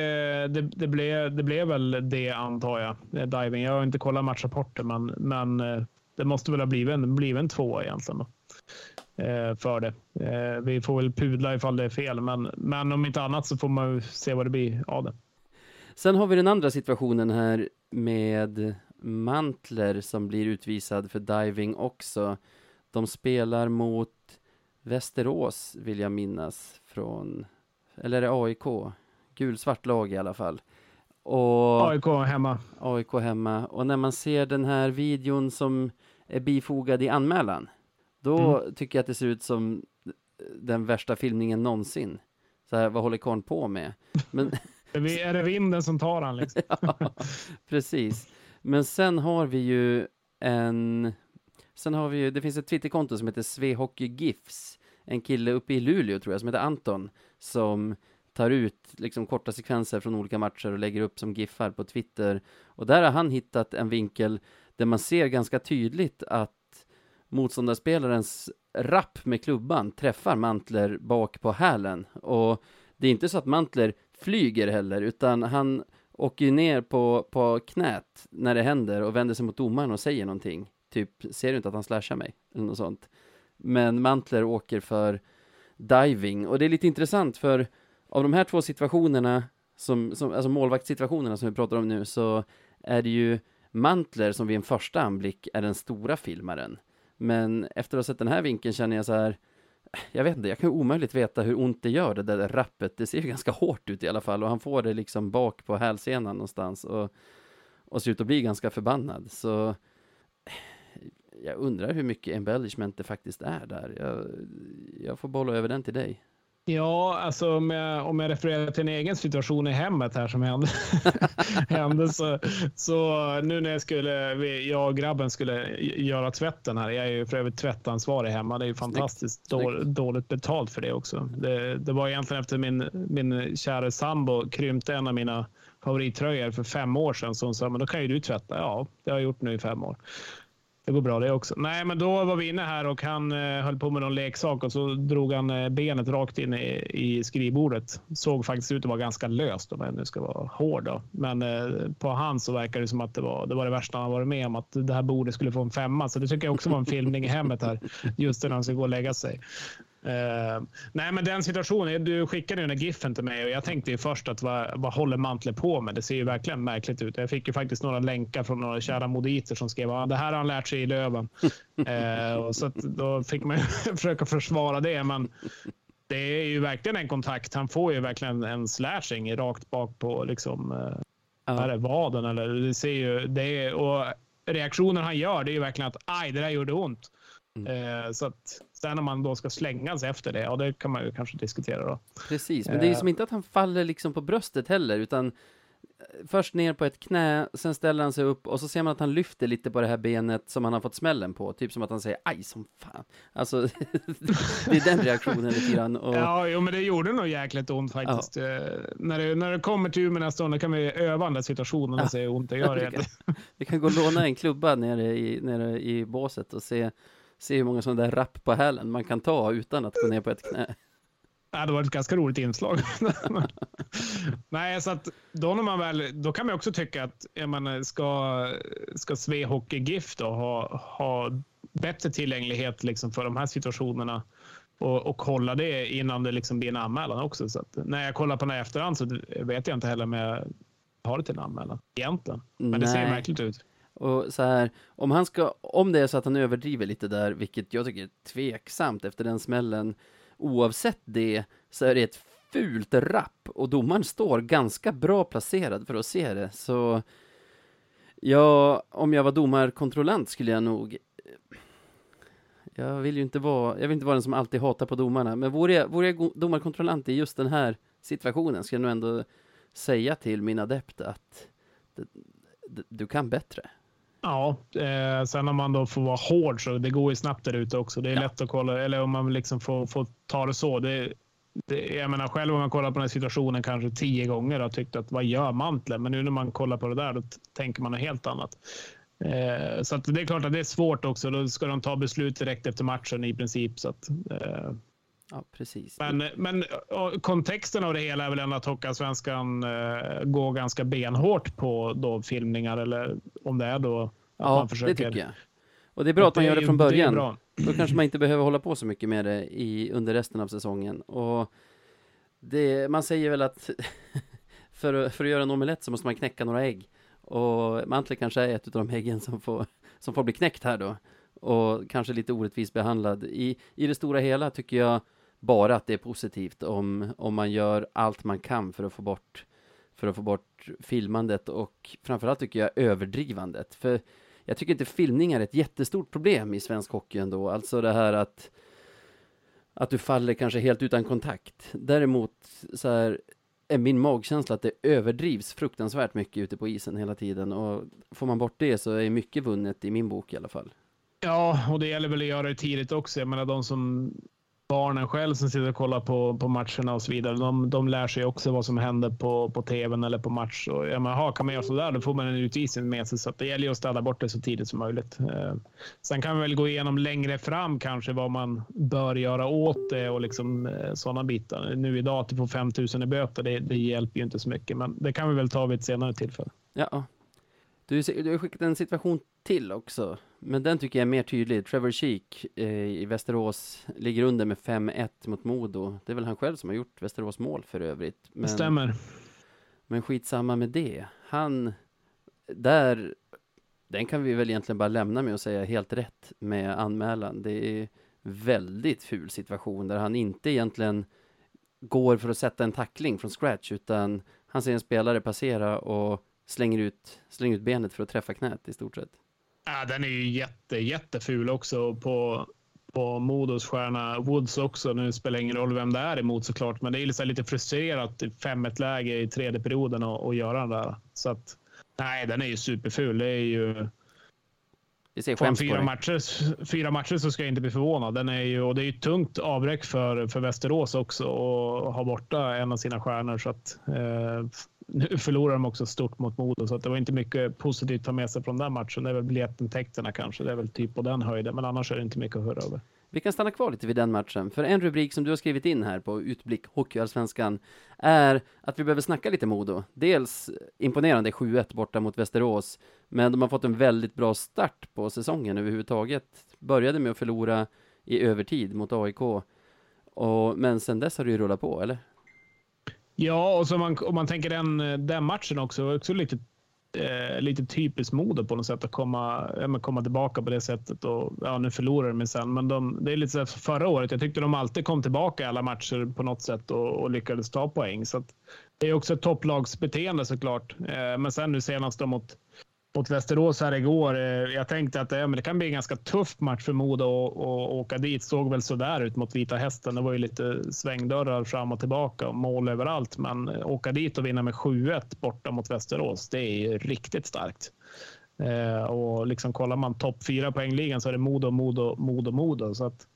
det, det, blev, det blev väl det antar jag. Diving. Jag har inte kollat matchrapporten, men, men eh, det måste väl ha blivit en, blivit en tvåa egentligen. Då. Eh, för det. Eh, vi får väl pudla ifall det är fel, men, men om inte annat så får man se vad det blir av det. Sen har vi den andra situationen här med Mantler som blir utvisad för diving också. De spelar mot Västerås, vill jag minnas, från, eller är det AIK? Gulsvart lag i alla fall. Och AIK hemma. AIK hemma. Och när man ser den här videon som är bifogad i anmälan, då mm. tycker jag att det ser ut som den värsta filmningen någonsin. Så här, vad håller karln på med? Men... är det vinden som tar han liksom? ja, precis. Men sen har vi ju en... Sen har vi ju, det finns ett Twitterkonto som heter SvehockeyGifs. En kille uppe i Luleå tror jag, som heter Anton, som tar ut liksom korta sekvenser från olika matcher och lägger upp som giffar på Twitter. Och där har han hittat en vinkel där man ser ganska tydligt att motståndarspelarens rapp med klubban träffar Mantler bak på hälen. Och det är inte så att Mantler flyger heller, utan han åker ju ner på, på knät när det händer och vänder sig mot domaren och säger någonting. Typ, ser du inte att han slashar mig? Eller något sånt. Men Mantler åker för diving och det är lite intressant för av de här två situationerna, som, som, alltså målvaktssituationerna som vi pratar om nu, så är det ju Mantler som vid en första anblick är den stora filmaren. Men efter att ha sett den här vinkeln känner jag så här, jag vet inte, jag kan omöjligt veta hur ont det gör det där rappet. Det ser ju ganska hårt ut i alla fall och han får det liksom bak på hälsenan någonstans och, och ser ut att bli ganska förbannad. Så jag undrar hur mycket embellishment det faktiskt är där. Jag, jag får bolla över den till dig. Ja, alltså om jag, om jag refererar till en egen situation i hemmet här som hände, hände så, så nu när jag skulle, jag och grabben skulle göra tvätten här. Jag är ju för övrigt tvättansvarig hemma. Det är ju fantastiskt då, dåligt betalt för det också. Det, det var egentligen efter min, min kära sambo krympte en av mina favorittröjor för fem år sedan. Så hon sa, men då kan ju du tvätta. Ja, det har jag gjort nu i fem år. Det går bra det också. Nej, men då var vi inne här och han eh, höll på med någon leksak och så drog han eh, benet rakt in i, i skrivbordet. Såg faktiskt ut att vara ganska löst om jag nu ska vara hård. Då. Men eh, på han så verkar det som att det var det, var det värsta han varit med om. Att det här bordet skulle få en femma. Så det tycker jag också var en filmning i hemmet här. Just när han ska gå och lägga sig. Uh, nej, men den situationen. Du skickade ju den där giffen till mig och jag tänkte ju först att vad, vad håller Mantle på med? Det ser ju verkligen märkligt ut. Jag fick ju faktiskt några länkar från några kära moditer som skrev att det här har han lärt sig i Löven. uh, och så då fick man ju försöka försvara det, men det är ju verkligen en kontakt. Han får ju verkligen en slashing rakt bak på liksom, uh, ja. är vaden. Eller, det ser ju, det är, och reaktionen han gör, det är ju verkligen att aj, det där gjorde ont. Mm. så att Sen om man då ska slängas efter det, ja det kan man ju kanske diskutera då. Precis, men det är ju som inte att han faller liksom på bröstet heller, utan eh, först ner på ett knä, sen ställer han sig upp och så ser man att han lyfter lite på det här benet som han har fått smällen på, typ som att han säger aj som fan. Alltså, det är den reaktionen lite grann. Och... Ja, jo, men det gjorde nog jäkligt ont faktiskt. Ja. Eh, när, det, när det kommer till Umeå nästa år, kan vi öva den där situationen och ja. se hur ont det gör egentligen. vi kan gå och låna en klubba nere i, nere i båset och se se hur många sådana där rapp på hälen man kan ta utan att gå ner på ett knä. Ja, det var ett ganska roligt inslag. Nej, så att då, när man väl, då kan man också tycka att man ska, ska Sve Hockey GIF då ha, ha bättre tillgänglighet liksom för de här situationerna och, och kolla det innan det liksom blir en anmälan också. Så när jag kollar på den här efterhand så vet jag inte heller om jag har det till en anmälan egentligen. Men Nej. det ser märkligt ut. Och så här, om han ska, om det är så att han överdriver lite där, vilket jag tycker är tveksamt efter den smällen, oavsett det så är det ett fult rapp och domaren står ganska bra placerad för att se det, så ja, om jag var domarkontrollant skulle jag nog jag vill ju inte vara, jag vill inte vara den som alltid hatar på domarna, men vore jag, vore jag domarkontrollant i just den här situationen skulle jag nog ändå säga till min adept att du kan bättre. Ja, eh, sen om man då får vara hård så det går ju snabbt där ute också. Det är ja. lätt att kolla, eller om man liksom får, får ta det så. Det, det, jag menar själv om man kollar på den här situationen kanske tio gånger och tyckt att vad gör mantlen? Men nu när man kollar på det där då tänker man något helt annat. Eh, så det är klart att det är svårt också. Då ska de ta beslut direkt efter matchen i princip. Så att, eh, Ja, precis. Men, men kontexten av det hela är väl ändå att Hockeyallsvenskan eh, går ganska benhårt på då filmningar eller om det är då att ja, man försöker. det tycker jag. Och det är bra att man gör det från början. Det då kanske man inte behöver hålla på så mycket med det i, under resten av säsongen. Och det, man säger väl att för, för att göra en omelett så måste man knäcka några ägg. Och Mantle kanske är ett av de äggen som får, som får bli knäckt här då. Och kanske lite orättvist behandlad. I, I det stora hela tycker jag bara att det är positivt om, om man gör allt man kan för att få bort för att få bort filmandet och framförallt tycker jag överdrivandet. För jag tycker inte filmning är ett jättestort problem i svensk hockey ändå. Alltså det här att att du faller kanske helt utan kontakt. Däremot så här är min magkänsla att det överdrivs fruktansvärt mycket ute på isen hela tiden och får man bort det så är mycket vunnet i min bok i alla fall. Ja, och det gäller väl att göra det tidigt också. Jag menar de som barnen själv som sitter och kollar på, på matcherna och så vidare. De, de lär sig också vad som händer på, på tvn eller på match. Och, ja, men, aha, kan man göra sådär, då får man en utvisning med sig. Så det gäller ju att städa bort det så tidigt som möjligt. Eh, sen kan vi väl gå igenom längre fram kanske vad man bör göra åt det och liksom eh, sådana bitar. Nu idag att du får 5 000 i böter, det, det hjälper ju inte så mycket, men det kan vi väl ta vid ett senare tillfälle. Ja, du, du har skickat en situation till också, men den tycker jag är mer tydlig. Trevor Sheek eh, i Västerås ligger under med 5-1 mot Modo. Det är väl han själv som har gjort Västerås mål för övrigt. Men, Stämmer. Men skitsamma med det. Han, där, den kan vi väl egentligen bara lämna med och säga helt rätt med anmälan. Det är väldigt ful situation där han inte egentligen går för att sätta en tackling från scratch, utan han ser en spelare passera och slänger ut, slänger ut benet för att träffa knät i stort sett. Ja, den är ju jätte, jätteful också på, på Modos stjärna Woods också. Nu spelar det ingen roll vem det är emot såklart, men det är liksom lite frustrerat i 5-1 läge i tredje perioden och, och göra den där. Så att nej, den är ju superful. Det är ju. Vi ser på fyra matcher, fyra matcher så ska jag inte bli förvånad. Den är ju, och det är ju tungt avbräck för, för Västerås också och ha borta en av sina stjärnor. Så att, eh, nu förlorar de också stort mot Modo, så att det var inte mycket positivt att ta med sig från den matchen. Det är väl biljettintäkterna kanske. Det är väl typ på den höjden, men annars är det inte mycket att höra över. Vi kan stanna kvar lite vid den matchen, för en rubrik som du har skrivit in här på Utblick Hockeyallsvenskan är att vi behöver snacka lite Modo. Dels imponerande 7-1 borta mot Västerås, men de har fått en väldigt bra start på säsongen överhuvudtaget. Började med att förlora i övertid mot AIK, och, men sen dess har det ju rullat på, eller? Ja, och så man, om man tänker den, den matchen också, också lite, eh, lite typiskt Modo på något sätt att komma, ja, komma tillbaka på det sättet. Och, ja, nu förlorar de sen, men de, det är lite så förra året. Jag tyckte de alltid kom tillbaka i alla matcher på något sätt och, och lyckades ta poäng. Så det är också ett topplagsbeteende såklart. Eh, men sen nu senast då mot mot Västerås här igår. Eh, jag tänkte att det kan bli en ganska tuff match för Modo att åka dit. Såg väl sådär ut mot Vita Hästen. Det var ju lite svängdörrar fram och tillbaka och mål överallt. Men eh, åka dit och vinna med 7-1 borta mot Västerås, det är ju riktigt starkt. Eh, och liksom kollar man topp fyra poängligan så är det Modo, Modo, Modo, Modo. Så att,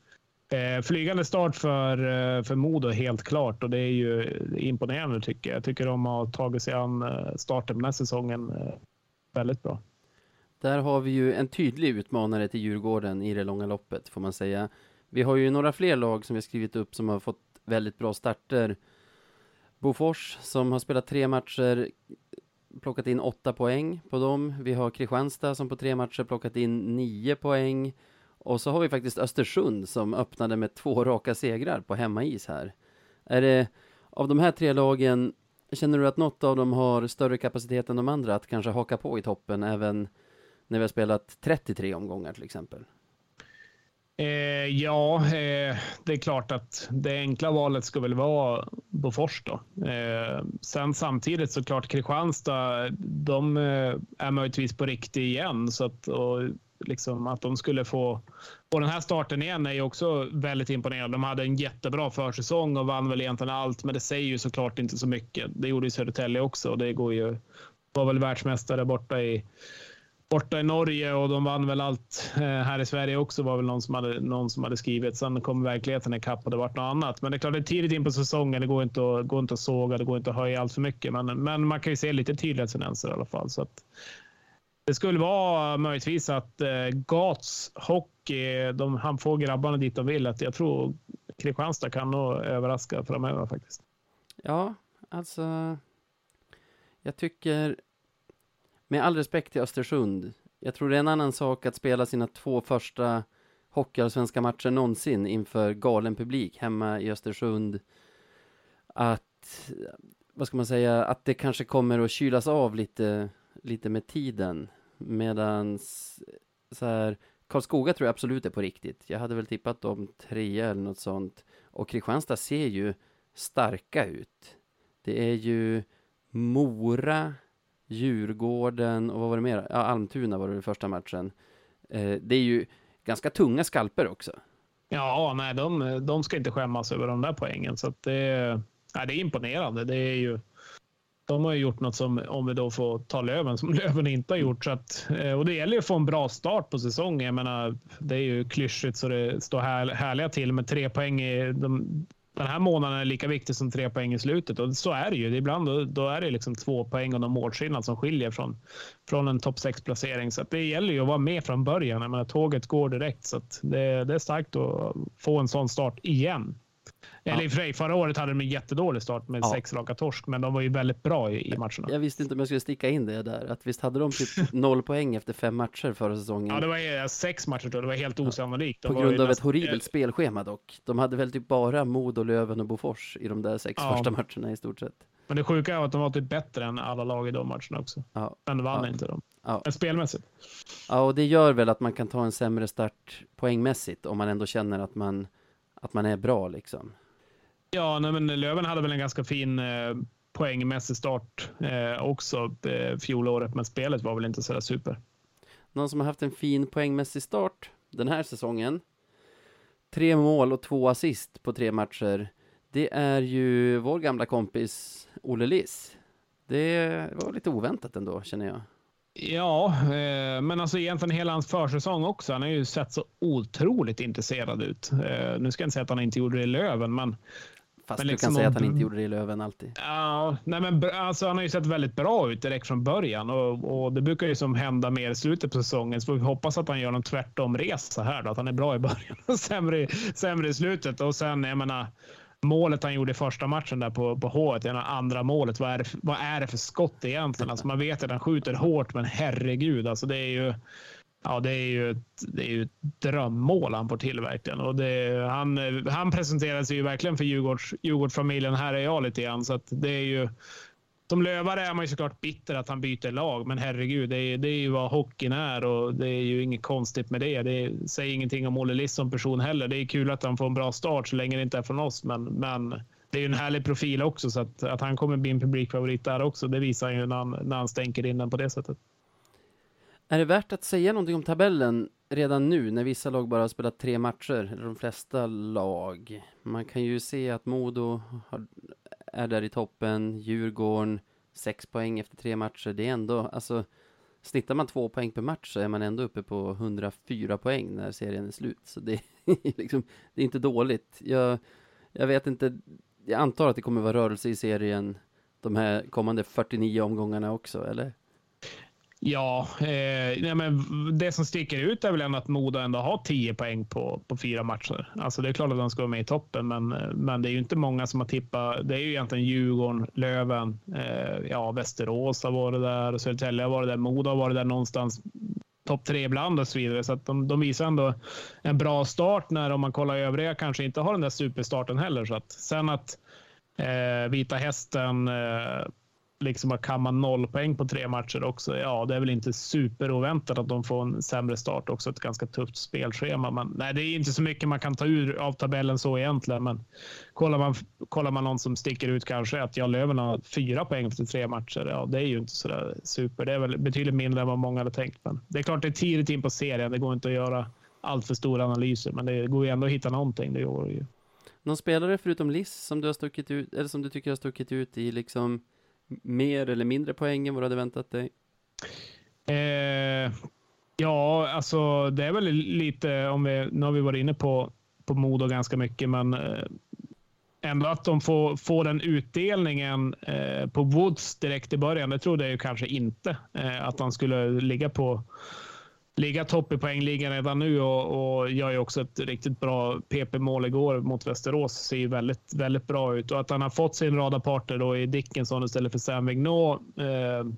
eh, flygande start för, för Modo helt klart och det är ju imponerande tycker jag. Jag tycker de har tagit sig an starten den här säsongen väldigt bra. Där har vi ju en tydlig utmanare till Djurgården i det långa loppet, får man säga. Vi har ju några fler lag som vi skrivit upp som har fått väldigt bra starter. Bofors som har spelat tre matcher, plockat in åtta poäng på dem. Vi har Kristianstad som på tre matcher plockat in nio poäng. Och så har vi faktiskt Östersund som öppnade med två raka segrar på hemmais här. Är det av de här tre lagen Känner du att något av dem har större kapacitet än de andra att kanske haka på i toppen även när vi har spelat 33 omgångar till exempel? Eh, ja, eh, det är klart att det enkla valet ska väl vara Bofors då. Eh, sen samtidigt såklart Kristianstad, de eh, är möjligtvis på riktigt igen så att, och liksom att de skulle få få den här starten igen är ju också väldigt imponerande. De hade en jättebra försäsong och vann väl egentligen allt, men det säger ju såklart inte så mycket. Det gjorde ju Södertälje också och det går ju. Var väl världsmästare borta i borta i Norge och de vann väl allt eh, här i Sverige också var väl någon som hade, någon som hade skrivit. Sen kom verkligheten ikapp och det vart något annat. Men det är klart, det är tidigt in på säsongen. Det går inte att, går inte att såga, det går inte att höja allt för mycket. Men, men man kan ju se lite tydliga tendenser i alla fall. Så att, det skulle vara möjligtvis att eh, Gats Hockey, de, han får grabbarna dit de vill. Att jag tror Kristianstad kan nog överraska framöver faktiskt. Ja, alltså. Jag tycker, med all respekt till Östersund, jag tror det är en annan sak att spela sina två första hockeyallsvenska matcher någonsin inför galen publik hemma i Östersund. Att vad ska man säga, att det kanske kommer att kylas av lite, lite med tiden. Medan eh, så här, Karlskoga tror jag absolut är på riktigt. Jag hade väl tippat dem trea eller något sånt. Och Kristianstad ser ju starka ut. Det är ju Mora, Djurgården och vad var det mer? Ja, Almtuna var det första matchen. Eh, det är ju ganska tunga skalper också. Ja, nej, de, de ska inte skämmas över de där poängen. Så det, nej, det är imponerande. Det är ju, de har ju gjort något som, om vi då får ta Löven, som Löven inte har gjort. Så att, eh, och det gäller ju att få en bra start på säsongen. Jag menar, det är ju klyschigt så det står här, härliga till med tre poäng i de, den här månaden är lika viktig som tre poäng i slutet och så är det ju. Ibland då, då är det liksom två poäng och någon målskillnad som skiljer från, från en topp 6 placering. Så det gäller ju att vara med från början. Jag menar, tåget går direkt så det, det är starkt att få en sån start igen. Eller i och för sig, förra året hade de en jättedålig start med ja. sex raka torsk, men de var ju väldigt bra i, i matcherna. Jag visste inte om jag skulle sticka in det där, att visst hade de typ noll poäng efter fem matcher förra säsongen? Ja, det var sex matcher tror jag, det var helt osannolikt. På grund av ett horribelt spelschema dock. De hade väl typ bara Modo, Löven och Bofors i de där sex ja. första matcherna i stort sett. Men det sjuka är att de var typ bättre än alla lag i de matcherna också. Ja. Men vann ja. inte de. Ja. Men spelmässigt. Ja, och det gör väl att man kan ta en sämre start poängmässigt om man ändå känner att man, att man är bra liksom. Ja, nej, men Löven hade väl en ganska fin eh, poängmässig start eh, också eh, fjolåret, men spelet var väl inte så där super. Någon som har haft en fin poängmässig start den här säsongen. Tre mål och två assist på tre matcher. Det är ju vår gamla kompis Olle Liss. Det var lite oväntat ändå, känner jag. Ja, eh, men alltså egentligen hela hans försäsong också. Han har ju sett så otroligt intresserad ut. Eh, nu ska jag inte säga att han inte gjorde det i Löven, men Fast men du liksom kan säga att han inte gjorde det i Löven alltid. Ja, nej men alltså han har ju sett väldigt bra ut direkt från början och, och det brukar ju som hända mer i slutet på säsongen. Så vi hoppas att han gör någon tvärtom resa här då, att han är bra i början och sämre, sämre i slutet. Och sen, jag menar, målet han gjorde i första matchen där på, på H1, andra målet. Vad är, det, vad är det för skott egentligen? Alltså man vet att han skjuter hårt, men herregud, alltså det är ju Ja, det är ju ett, det är ju ett drömmål han får till verkligen. Och det, han, han presenterar sig ju verkligen för Djurgårds, Djurgårdsfamiljen. Här är jag lite grann. Så att det är ju, som lövare är man ju såklart bitter att han byter lag, men herregud, det är, det är ju vad hockeyn är och det är ju inget konstigt med det. Det säger ingenting om Olle Liss som person heller. Det är kul att han får en bra start så länge det inte är från oss, men, men det är ju en härlig profil också så att, att han kommer bli en publikfavorit där också. Det visar ju när han, när han stänker in den på det sättet. Är det värt att säga någonting om tabellen redan nu när vissa lag bara har spelat tre matcher, eller de flesta lag? Man kan ju se att Modo har, är där i toppen, Djurgården sex poäng efter tre matcher. Det är ändå, alltså snittar man två poäng per match så är man ändå uppe på 104 poäng när serien är slut. Så det är liksom, det är inte dåligt. Jag, jag vet inte, jag antar att det kommer vara rörelse i serien de här kommande 49 omgångarna också, eller? Ja, eh, nej, men det som sticker ut är väl ändå att Modo ändå har 10 poäng på, på fyra matcher. Alltså det är klart att de ska vara med i toppen, men, men det är ju inte många som har tippat. Det är ju egentligen Djurgården, Löven, eh, ja, Västerås har varit där, Södertälje har varit där, Modo har varit där någonstans topp tre ibland och så vidare. Så att de, de, visar ändå en bra start när om man kollar övriga kanske inte har den där superstarten heller. Så att, sen att eh, Vita Hästen eh, liksom har kammat noll poäng på tre matcher också. Ja, det är väl inte superoväntat att de får en sämre start också. Ett ganska tufft spelschema. Men nej, det är inte så mycket man kan ta ur av tabellen så egentligen. Men kollar man, kollar man någon som sticker ut kanske att jag Löven har fyra poäng efter tre matcher. Ja, det är ju inte så där super. Det är väl betydligt mindre än vad många hade tänkt. Men det är klart, det är tidigt in på serien. Det går inte att göra allt för stora analyser, men det går ju ändå att hitta någonting. Det går ju. Någon spelare förutom Liss som du har stuckit ut, eller som du tycker har stuckit ut i liksom mer eller mindre poäng än vad du hade väntat dig? Eh, ja, alltså det är väl lite om vi, nu har vi varit inne på, på Modo ganska mycket, men eh, ändå att de får, får den utdelningen eh, på Woods direkt i början. Det trodde jag ju kanske inte eh, att han skulle ligga på ligga topp i poängligan redan nu och, och gör ju också ett riktigt bra PP-mål igår mot Västerås. Ser ju väldigt, väldigt bra ut och att han har fått sin radarpartner då i Dickinson istället för Sam Vignot. Eh,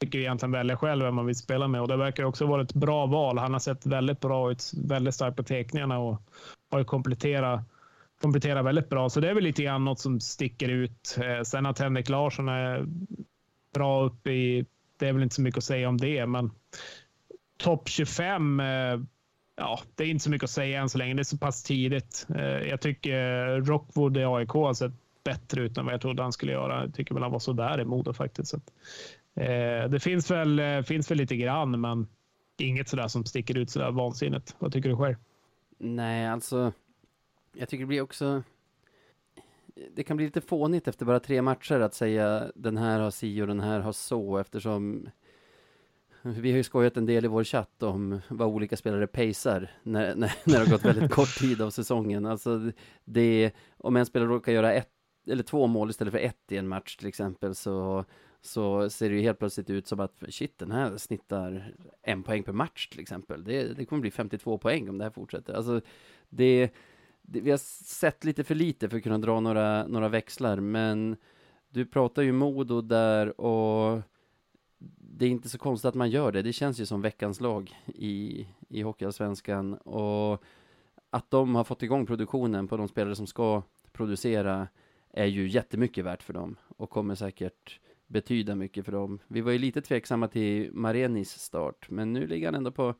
fick ju egentligen välja själv vem man vill spela med och det verkar också vara ett bra val. Han har sett väldigt bra ut, väldigt stark på teckningarna och har ju kompletterat kompletterar väldigt bra. Så det är väl lite grann något som sticker ut. Eh, sen att Henrik Larsson är bra upp i, det är väl inte så mycket att säga om det, men topp 25 eh, ja, det är inte så mycket att säga än så länge. Det är så pass tidigt. Eh, jag tycker eh, Rockwood i AIK har sett bättre ut än vad jag trodde han skulle göra. Jag tycker väl han var så där i Modo faktiskt. Så att, eh, det finns väl, finns väl lite grann, men inget sådär som sticker ut sådär vansinnigt. Vad tycker du själv? Nej, alltså. Jag tycker det blir också. Det kan bli lite fånigt efter bara tre matcher att säga den här har si och den här har så eftersom vi har ju skojat en del i vår chatt om vad olika spelare pacear när, när, när det har gått väldigt kort tid av säsongen. Alltså det, om en spelare råkar göra ett eller två mål istället för ett i en match till exempel så, så ser det ju helt plötsligt ut som att shit, den här snittar en poäng per match till exempel. Det, det kommer bli 52 poäng om det här fortsätter. Alltså, det, det, vi har sett lite för lite för att kunna dra några, några växlar, men du pratar ju Modo där och det är inte så konstigt att man gör det. Det känns ju som veckans lag i, i Hockeyallsvenskan och att de har fått igång produktionen på de spelare som ska producera är ju jättemycket värt för dem och kommer säkert betyda mycket för dem. Vi var ju lite tveksamma till Marenis start, men nu ligger han ändå på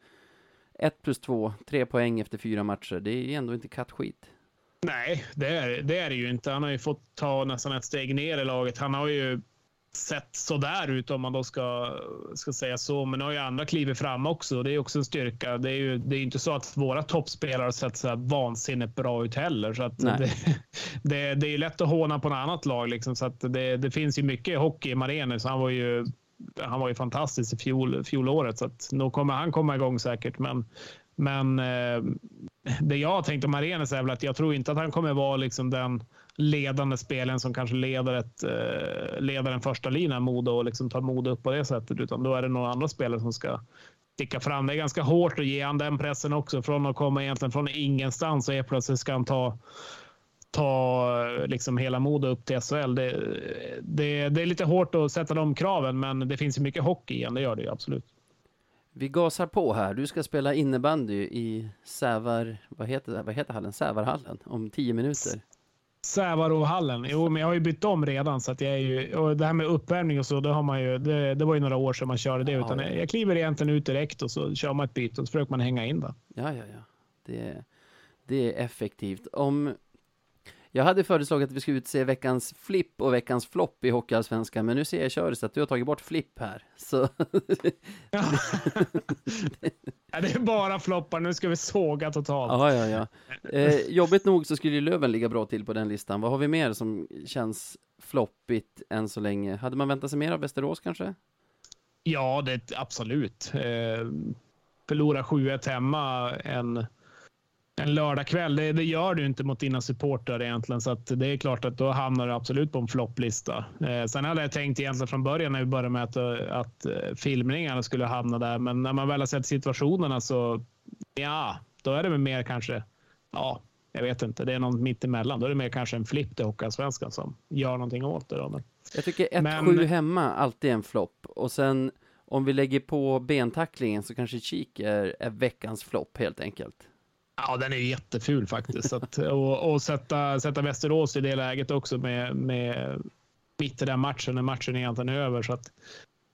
1 plus 2, 3 poäng efter fyra matcher. Det är ju ändå inte kattskit. Nej, det är, det är det ju inte. Han har ju fått ta nästan ett steg ner i laget. Han har ju sett sådär ut om man då ska, ska säga så. Men nu har ju andra klivit fram också. Det är också en styrka. Det är ju det är inte så att våra toppspelare har sett så här vansinnigt bra ut heller. Så att det, det, det, är lätt att håna på något annat lag. Liksom. Så att det, det finns ju mycket hockey i Marenes. Han var ju han var ju fantastisk i fjol, fjolåret, så att nog kommer han komma igång säkert. Men, men eh, det jag har tänkt om Arenas är väl att jag tror inte att han kommer vara liksom den ledande spelen som kanske leder, ett, eh, leder en första lina Modo och liksom tar Modo upp på det sättet, utan då är det några andra spelare som ska sticka fram. Det är ganska hårt att ge han den pressen också från att komma egentligen från ingenstans och helt plötsligt ska han ta ta liksom hela Modo upp till SHL. Det, det, det, är lite hårt att sätta de kraven, men det finns ju mycket hockey igen. Det gör det ju absolut. Vi gasar på här. Du ska spela innebandy i Sävar, vad heter, vad heter hallen? Sävarhallen om tio minuter. Sävarohallen. Jo, men jag har ju bytt om redan så att jag är ju och det här med uppvärmning och så. Det har man ju. Det, det var ju några år sedan man körde det, ja, utan jag, jag kliver egentligen ut direkt och så kör man ett byte och så försöker man hänga in det. Ja, ja, ja. Det, det är effektivt. Om jag hade föreslagit att vi skulle utse veckans flipp och veckans flopp i Hockeyallsvenskan, men nu ser jag Köris att du har tagit bort flipp här. Så... ja. det är bara floppar, nu ska vi såga totalt. Ja, ja, ja. Eh, jobbigt nog så skulle ju Löven ligga bra till på den listan. Vad har vi mer som känns floppigt än så länge? Hade man väntat sig mer av Västerås kanske? Ja, det absolut. Eh, förlora 7-1 hemma en en lördagkväll, det, det gör du inte mot dina supportrar egentligen. Så att det är klart att då hamnar du absolut på en flopplista. Eh, sen hade jag tänkt egentligen från början när vi började med att, att eh, filmningarna skulle hamna där. Men när man väl har sett situationerna så ja, då är det väl mer kanske. Ja, jag vet inte. Det är något mitt emellan. Då är det mer kanske en flipp till Hockeyallsvenskan som gör någonting åt det. Då. Men, jag tycker 1-7 hemma alltid är en flopp och sen om vi lägger på bentacklingen så kanske Kik är, är veckans flopp helt enkelt. Ja, den är jätteful faktiskt. att, och, och sätta, sätta Västerås i det läget också med, med mitt i den matchen när matchen egentligen är över. Så att,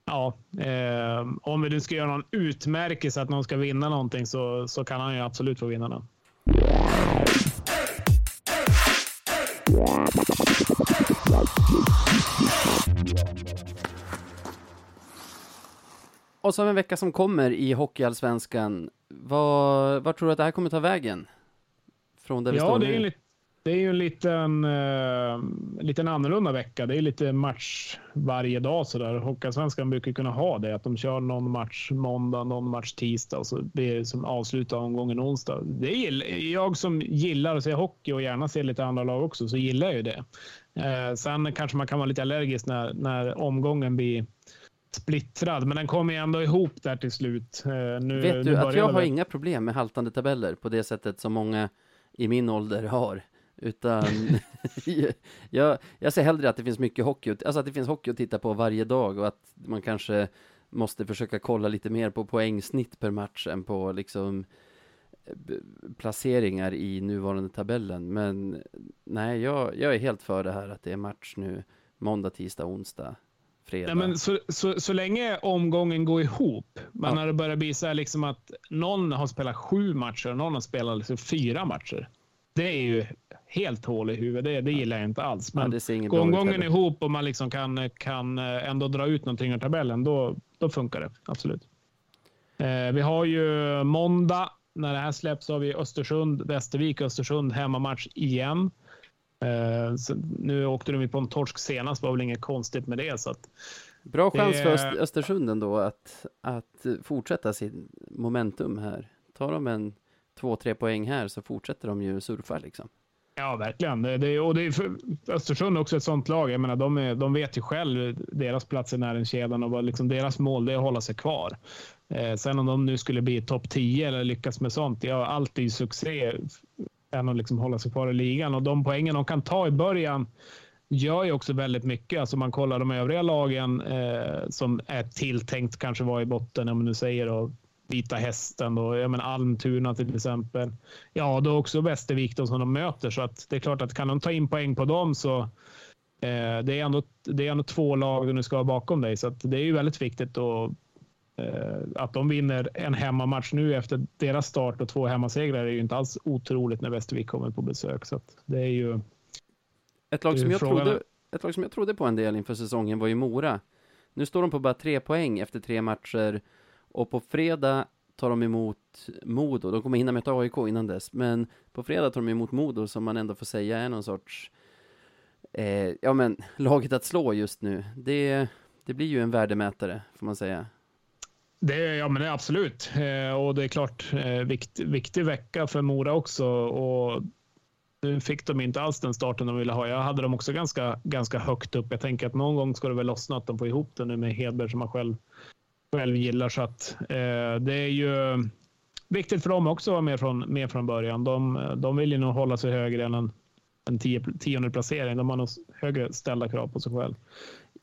ja, eh, om vi nu ska göra någon utmärkelse att någon ska vinna någonting så, så kan han ju absolut få vinna den. Och så har vi en vecka som kommer i Hockeyallsvenskan. Vad, vad tror du att det här kommer ta vägen? Från där vi ja, står det nu? är, en, det är ju en liten, uh, liten annorlunda vecka. Det är lite match varje dag sådär. Hockeyallsvenskan brukar kunna ha det, att de kör någon match måndag, någon match tisdag och så blir det som avslutar omgången onsdag. Det är jag som gillar att se hockey och gärna se lite andra lag också, så gillar jag ju det. Uh, sen kanske man kan vara lite allergisk när, när omgången blir splittrad, men den kommer ju ändå ihop där till slut. Eh, nu, Vet du att jag har inga problem med haltande tabeller på det sättet som många i min ålder har. Utan jag, jag ser hellre att det finns mycket hockey, alltså att det finns hockey att titta på varje dag och att man kanske måste försöka kolla lite mer på poängsnitt per match än på liksom placeringar i nuvarande tabellen. Men nej, jag, jag är helt för det här att det är match nu måndag, tisdag, onsdag, fredag. Nej, men så, så, så länge omgången går ihop, men Ja. när det börjar bli så här liksom att någon har spelat sju matcher och någon har spelat liksom fyra matcher. Det är ju helt hål i huvudet. Det, det gillar jag inte alls. ja, Men inget går omgången ihop och man liksom kan, kan eh, ändå dra ut någonting ur tabellen, då, då funkar det. Absolut. Eh, vi har ju måndag, när det här släpps, har vi Östersund, Västervik, Östersund hemmamatch igen. Eh, nu åkte de ju på en torsk senast, var väl inget konstigt med det. Så att, Bra chans det- för Öst, Östersund ändå att, att fortsätta sin momentum här. Tar de en två, tre poäng här så fortsätter de ju surfa liksom. Ja, verkligen. Det, det, och det är Östersund också ett sånt lag. Jag menar, de, är, de vet ju själv deras plats i näringskedjan och vad liksom deras mål är att hålla sig kvar. Eh, sen om de nu skulle bli topp 10 eller lyckas med sånt, ja, allt är ju succé än att liksom hålla sig kvar i ligan. Och de poängen de kan ta i början gör ju också väldigt mycket. Alltså man kollar de övriga lagen eh, som är tilltänkt kanske vara i botten, om man nu säger då, Vita Hästen och Almtuna till exempel. Ja, då också Västervik då som de möter, så att det är klart att kan de ta in poäng på dem så eh, det, är ändå, det är ändå två lag du ska ha bakom dig, så att det är ju väldigt viktigt att att de vinner en hemmamatch nu efter deras start och två hemmasegrar är ju inte alls otroligt när Västervik kommer på besök. Så det är ju Ett lag, som jag frågan- trodde, ett lag som jag trodde på en del inför säsongen var ju Mora. Nu står de på bara tre poäng efter tre matcher och på fredag tar de emot Modo. De kommer hinna ett AIK innan dess, men på fredag tar de emot Modo som man ändå får säga är någon sorts eh, ja men laget att slå just nu. Det, det blir ju en värdemätare får man säga. Det ja, men det är absolut. Eh, och det är klart, eh, vikt, viktig vecka för Mora också. Och nu fick de inte alls den starten de ville ha. Jag hade dem också ganska, ganska högt upp. Jag tänker att någon gång ska det väl lossna att de får ihop det nu med Hedberg som man själv, själv gillar. Så att, eh, det är ju viktigt för dem också att vara med från, med från början. De, de vill ju nog hålla sig högre än en, en tio, tionde placering. De har nog högre ställda krav på sig själv.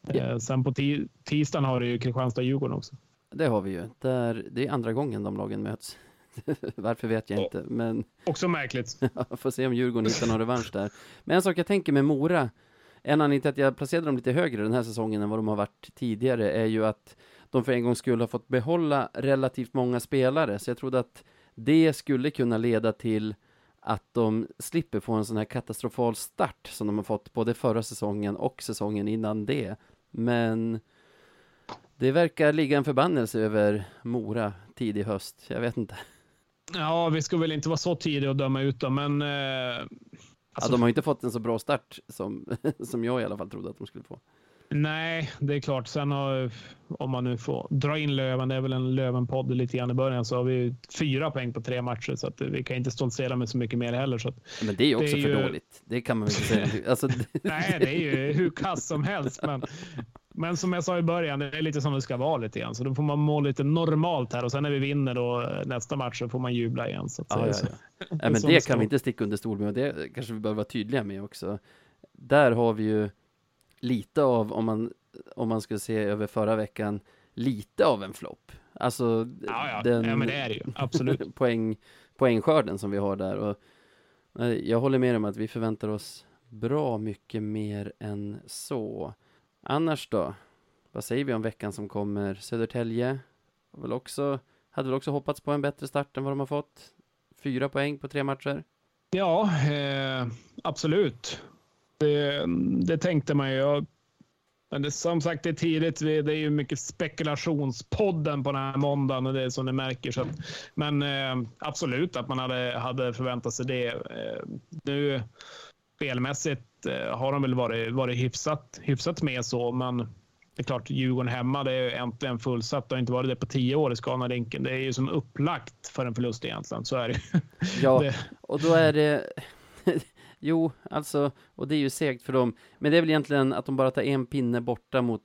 Eh, sen på ti, tisdagen har du ju Kristianstad-Djurgården också. Det har vi ju. Där, det är andra gången de lagen möts. Varför vet jag Ja. inte, men Också märkligt. Får se om Djurgården hittar någon revansch där. Men en sak jag tänker med Mora, en anledning till att jag placerade dem lite högre den här säsongen än vad de har varit tidigare, är ju att de för en gång skulle ha fått behålla relativt många spelare, så jag trodde att det skulle kunna leda till att de slipper få en sån här katastrofal start som de har fått både förra säsongen och säsongen innan det. Men det verkar ligga en förbannelse över Mora tidig höst. Jag vet inte. Ja, vi ska väl inte vara så tidiga att döma ut dem, men... Eh, alltså, ja, de har inte fått en så bra start som, som jag i alla fall trodde att de skulle få. Nej, det är klart. Sen har, om man nu får dra in Löven, det är väl en Löven-podd lite grann i början, så har vi fyra poäng på tre matcher, så att vi kan inte stoltsera med så mycket mer heller. Så Men det är ju också är för ju- dåligt. Det kan man väl inte säga. Alltså, nej, det är ju hur kass som helst, men, men som jag sa i början, det är lite som det ska vara lite grann. Så då får man må lite normalt här och sen när vi vinner då eh, nästa match så får man jubla igen. Så att ja, ja, ja. Nej, men det kan vi inte sticka under stol med och det kanske vi behöver vara tydliga med också. Där har vi ju lite av, om man, om man skulle se över förra veckan, lite av en flopp. Alltså Ja, ja. den ja, men det är det ju. Absolut. poäng, poängskörden som vi har där. Och, eh, jag håller med om att vi förväntar oss bra mycket mer än så. Annars då? Vad säger vi om veckan som kommer? Södertälje har väl också, hade väl också hoppats på en bättre start än vad de har fått. Fyra poäng på tre matcher. Ja, eh, absolut. Det, det tänkte man ju. Men det, som sagt, det är tidigt. Det är ju mycket spekulationspodden på den här måndagen och det är som ni märker. Så att, men eh, absolut att man hade, hade förväntat sig det. Eh, nu spelmässigt eh, har de väl varit, varit hyfsat, hyfsat med så, men det är klart, Djurgården hemma, det är ju äntligen fullsatt. Det har inte varit det på tio år i Scanarinken. Det är ju som upplagt för en förlust egentligen. Så är det. Ja, Det- och då är det... jo, alltså, och det är ju segt för dem. Men det är väl egentligen att de bara tar en pinne borta mot,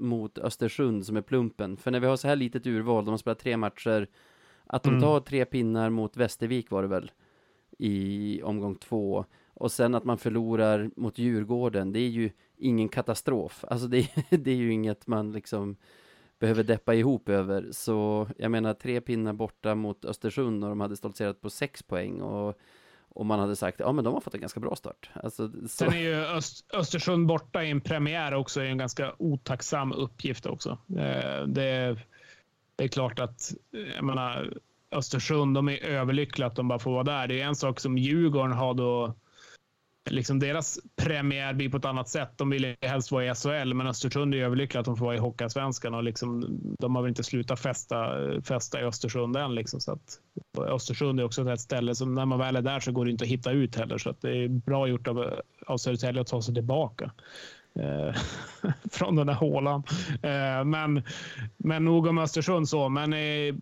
mot Östersund som är plumpen. För när vi har så här litet urval, de har spelat tre matcher, att de Mm. tar tre pinnar mot Västervik var det väl, i omgång två. Och sen att man förlorar mot Djurgården, det är ju ingen katastrof. Alltså det, det är ju inget man liksom behöver deppa ihop över. Så jag menar, tre pinnar borta mot Östersund och de hade stoltserat på sex poäng. Och, och man hade sagt, ja men de har fått en ganska bra start. Alltså, så... Sen är ju Öst, Östersund borta i en premiär också en ganska otacksam uppgift också. Eh, det, det är klart att, jag menar, Östersund, de är överlyckliga att de bara får vara där. Det är en sak som Djurgården har då liksom deras premiär blir på ett annat sätt. De vill helst vara i SHL, men Östersund är överlyckliga att de får vara i Hockeyallsvenskan och liksom, de har väl inte slutat festa, festa i Östersund än. Liksom, så att, Östersund är också ett ställe som när man väl är där så går det inte att hitta ut heller, så att det är bra gjort av, av Södertälje att ta sig tillbaka eh, från den där hålan. Eh, men, men nog om Östersund så, men eh,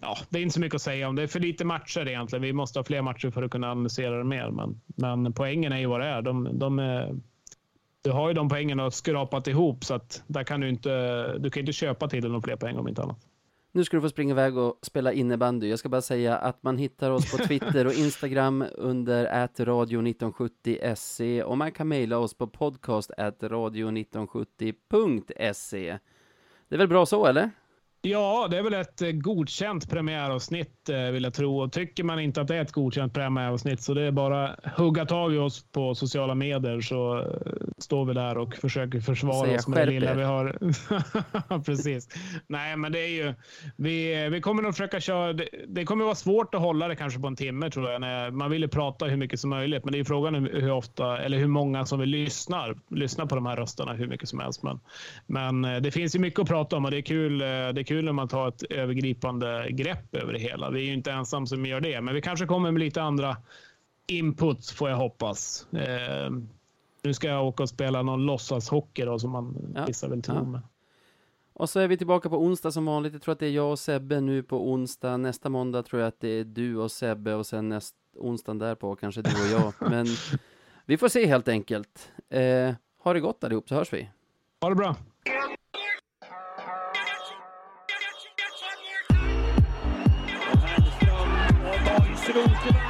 ja, det är inte så mycket att säga om. Det är för lite matcher egentligen. Vi måste ha fler matcher för att kunna analysera det mer. Men, men poängen är ju vad det är. De, de är du har ju de poängen och skrapat ihop så att där kan du inte. Du kan inte köpa till några fler poäng om inte annat. Nu ska du få springa iväg och spela innebandy. Jag ska bara säga att man hittar oss på Twitter och Instagram under radio1970se och man kan mejla oss på podcast radio1970.se. Det är väl bra så, eller? Ja, det är väl ett eh, godkänt premiäravsnitt eh, vill jag tro. Och tycker man inte att det är ett godkänt premiäravsnitt så det är bara hugga tag i oss på sociala medier så eh, står vi där och försöker försvara oss med det lilla vi har. Precis. Nej, men det är ju. Vi, vi kommer nog försöka köra. Det, det kommer vara svårt att hålla det kanske på en timme tror jag. När man vill ju prata hur mycket som möjligt, men det är frågan hur ofta eller hur många som vill lyssna. Lyssna på de här rösterna hur mycket som helst. Men, men det finns ju mycket att prata om och det är kul. Det är kul när man tar ett övergripande grepp över det hela. Vi är ju inte ensam som gör det, men vi kanske kommer med lite andra inputs får jag hoppas. Eh, nu ska jag åka och spela någon låtsashockey då, som man ja. vissa vill tro ja. med. Och så är vi tillbaka på onsdag som vanligt. Jag tror att det är jag och Sebbe nu på onsdag. Nästa måndag tror jag att det är du och Sebbe och sen nästa onsdag därpå kanske du och jag. Men vi får se helt enkelt. Eh, ha det gott allihop så hörs vi. Ha det bra. Absolut.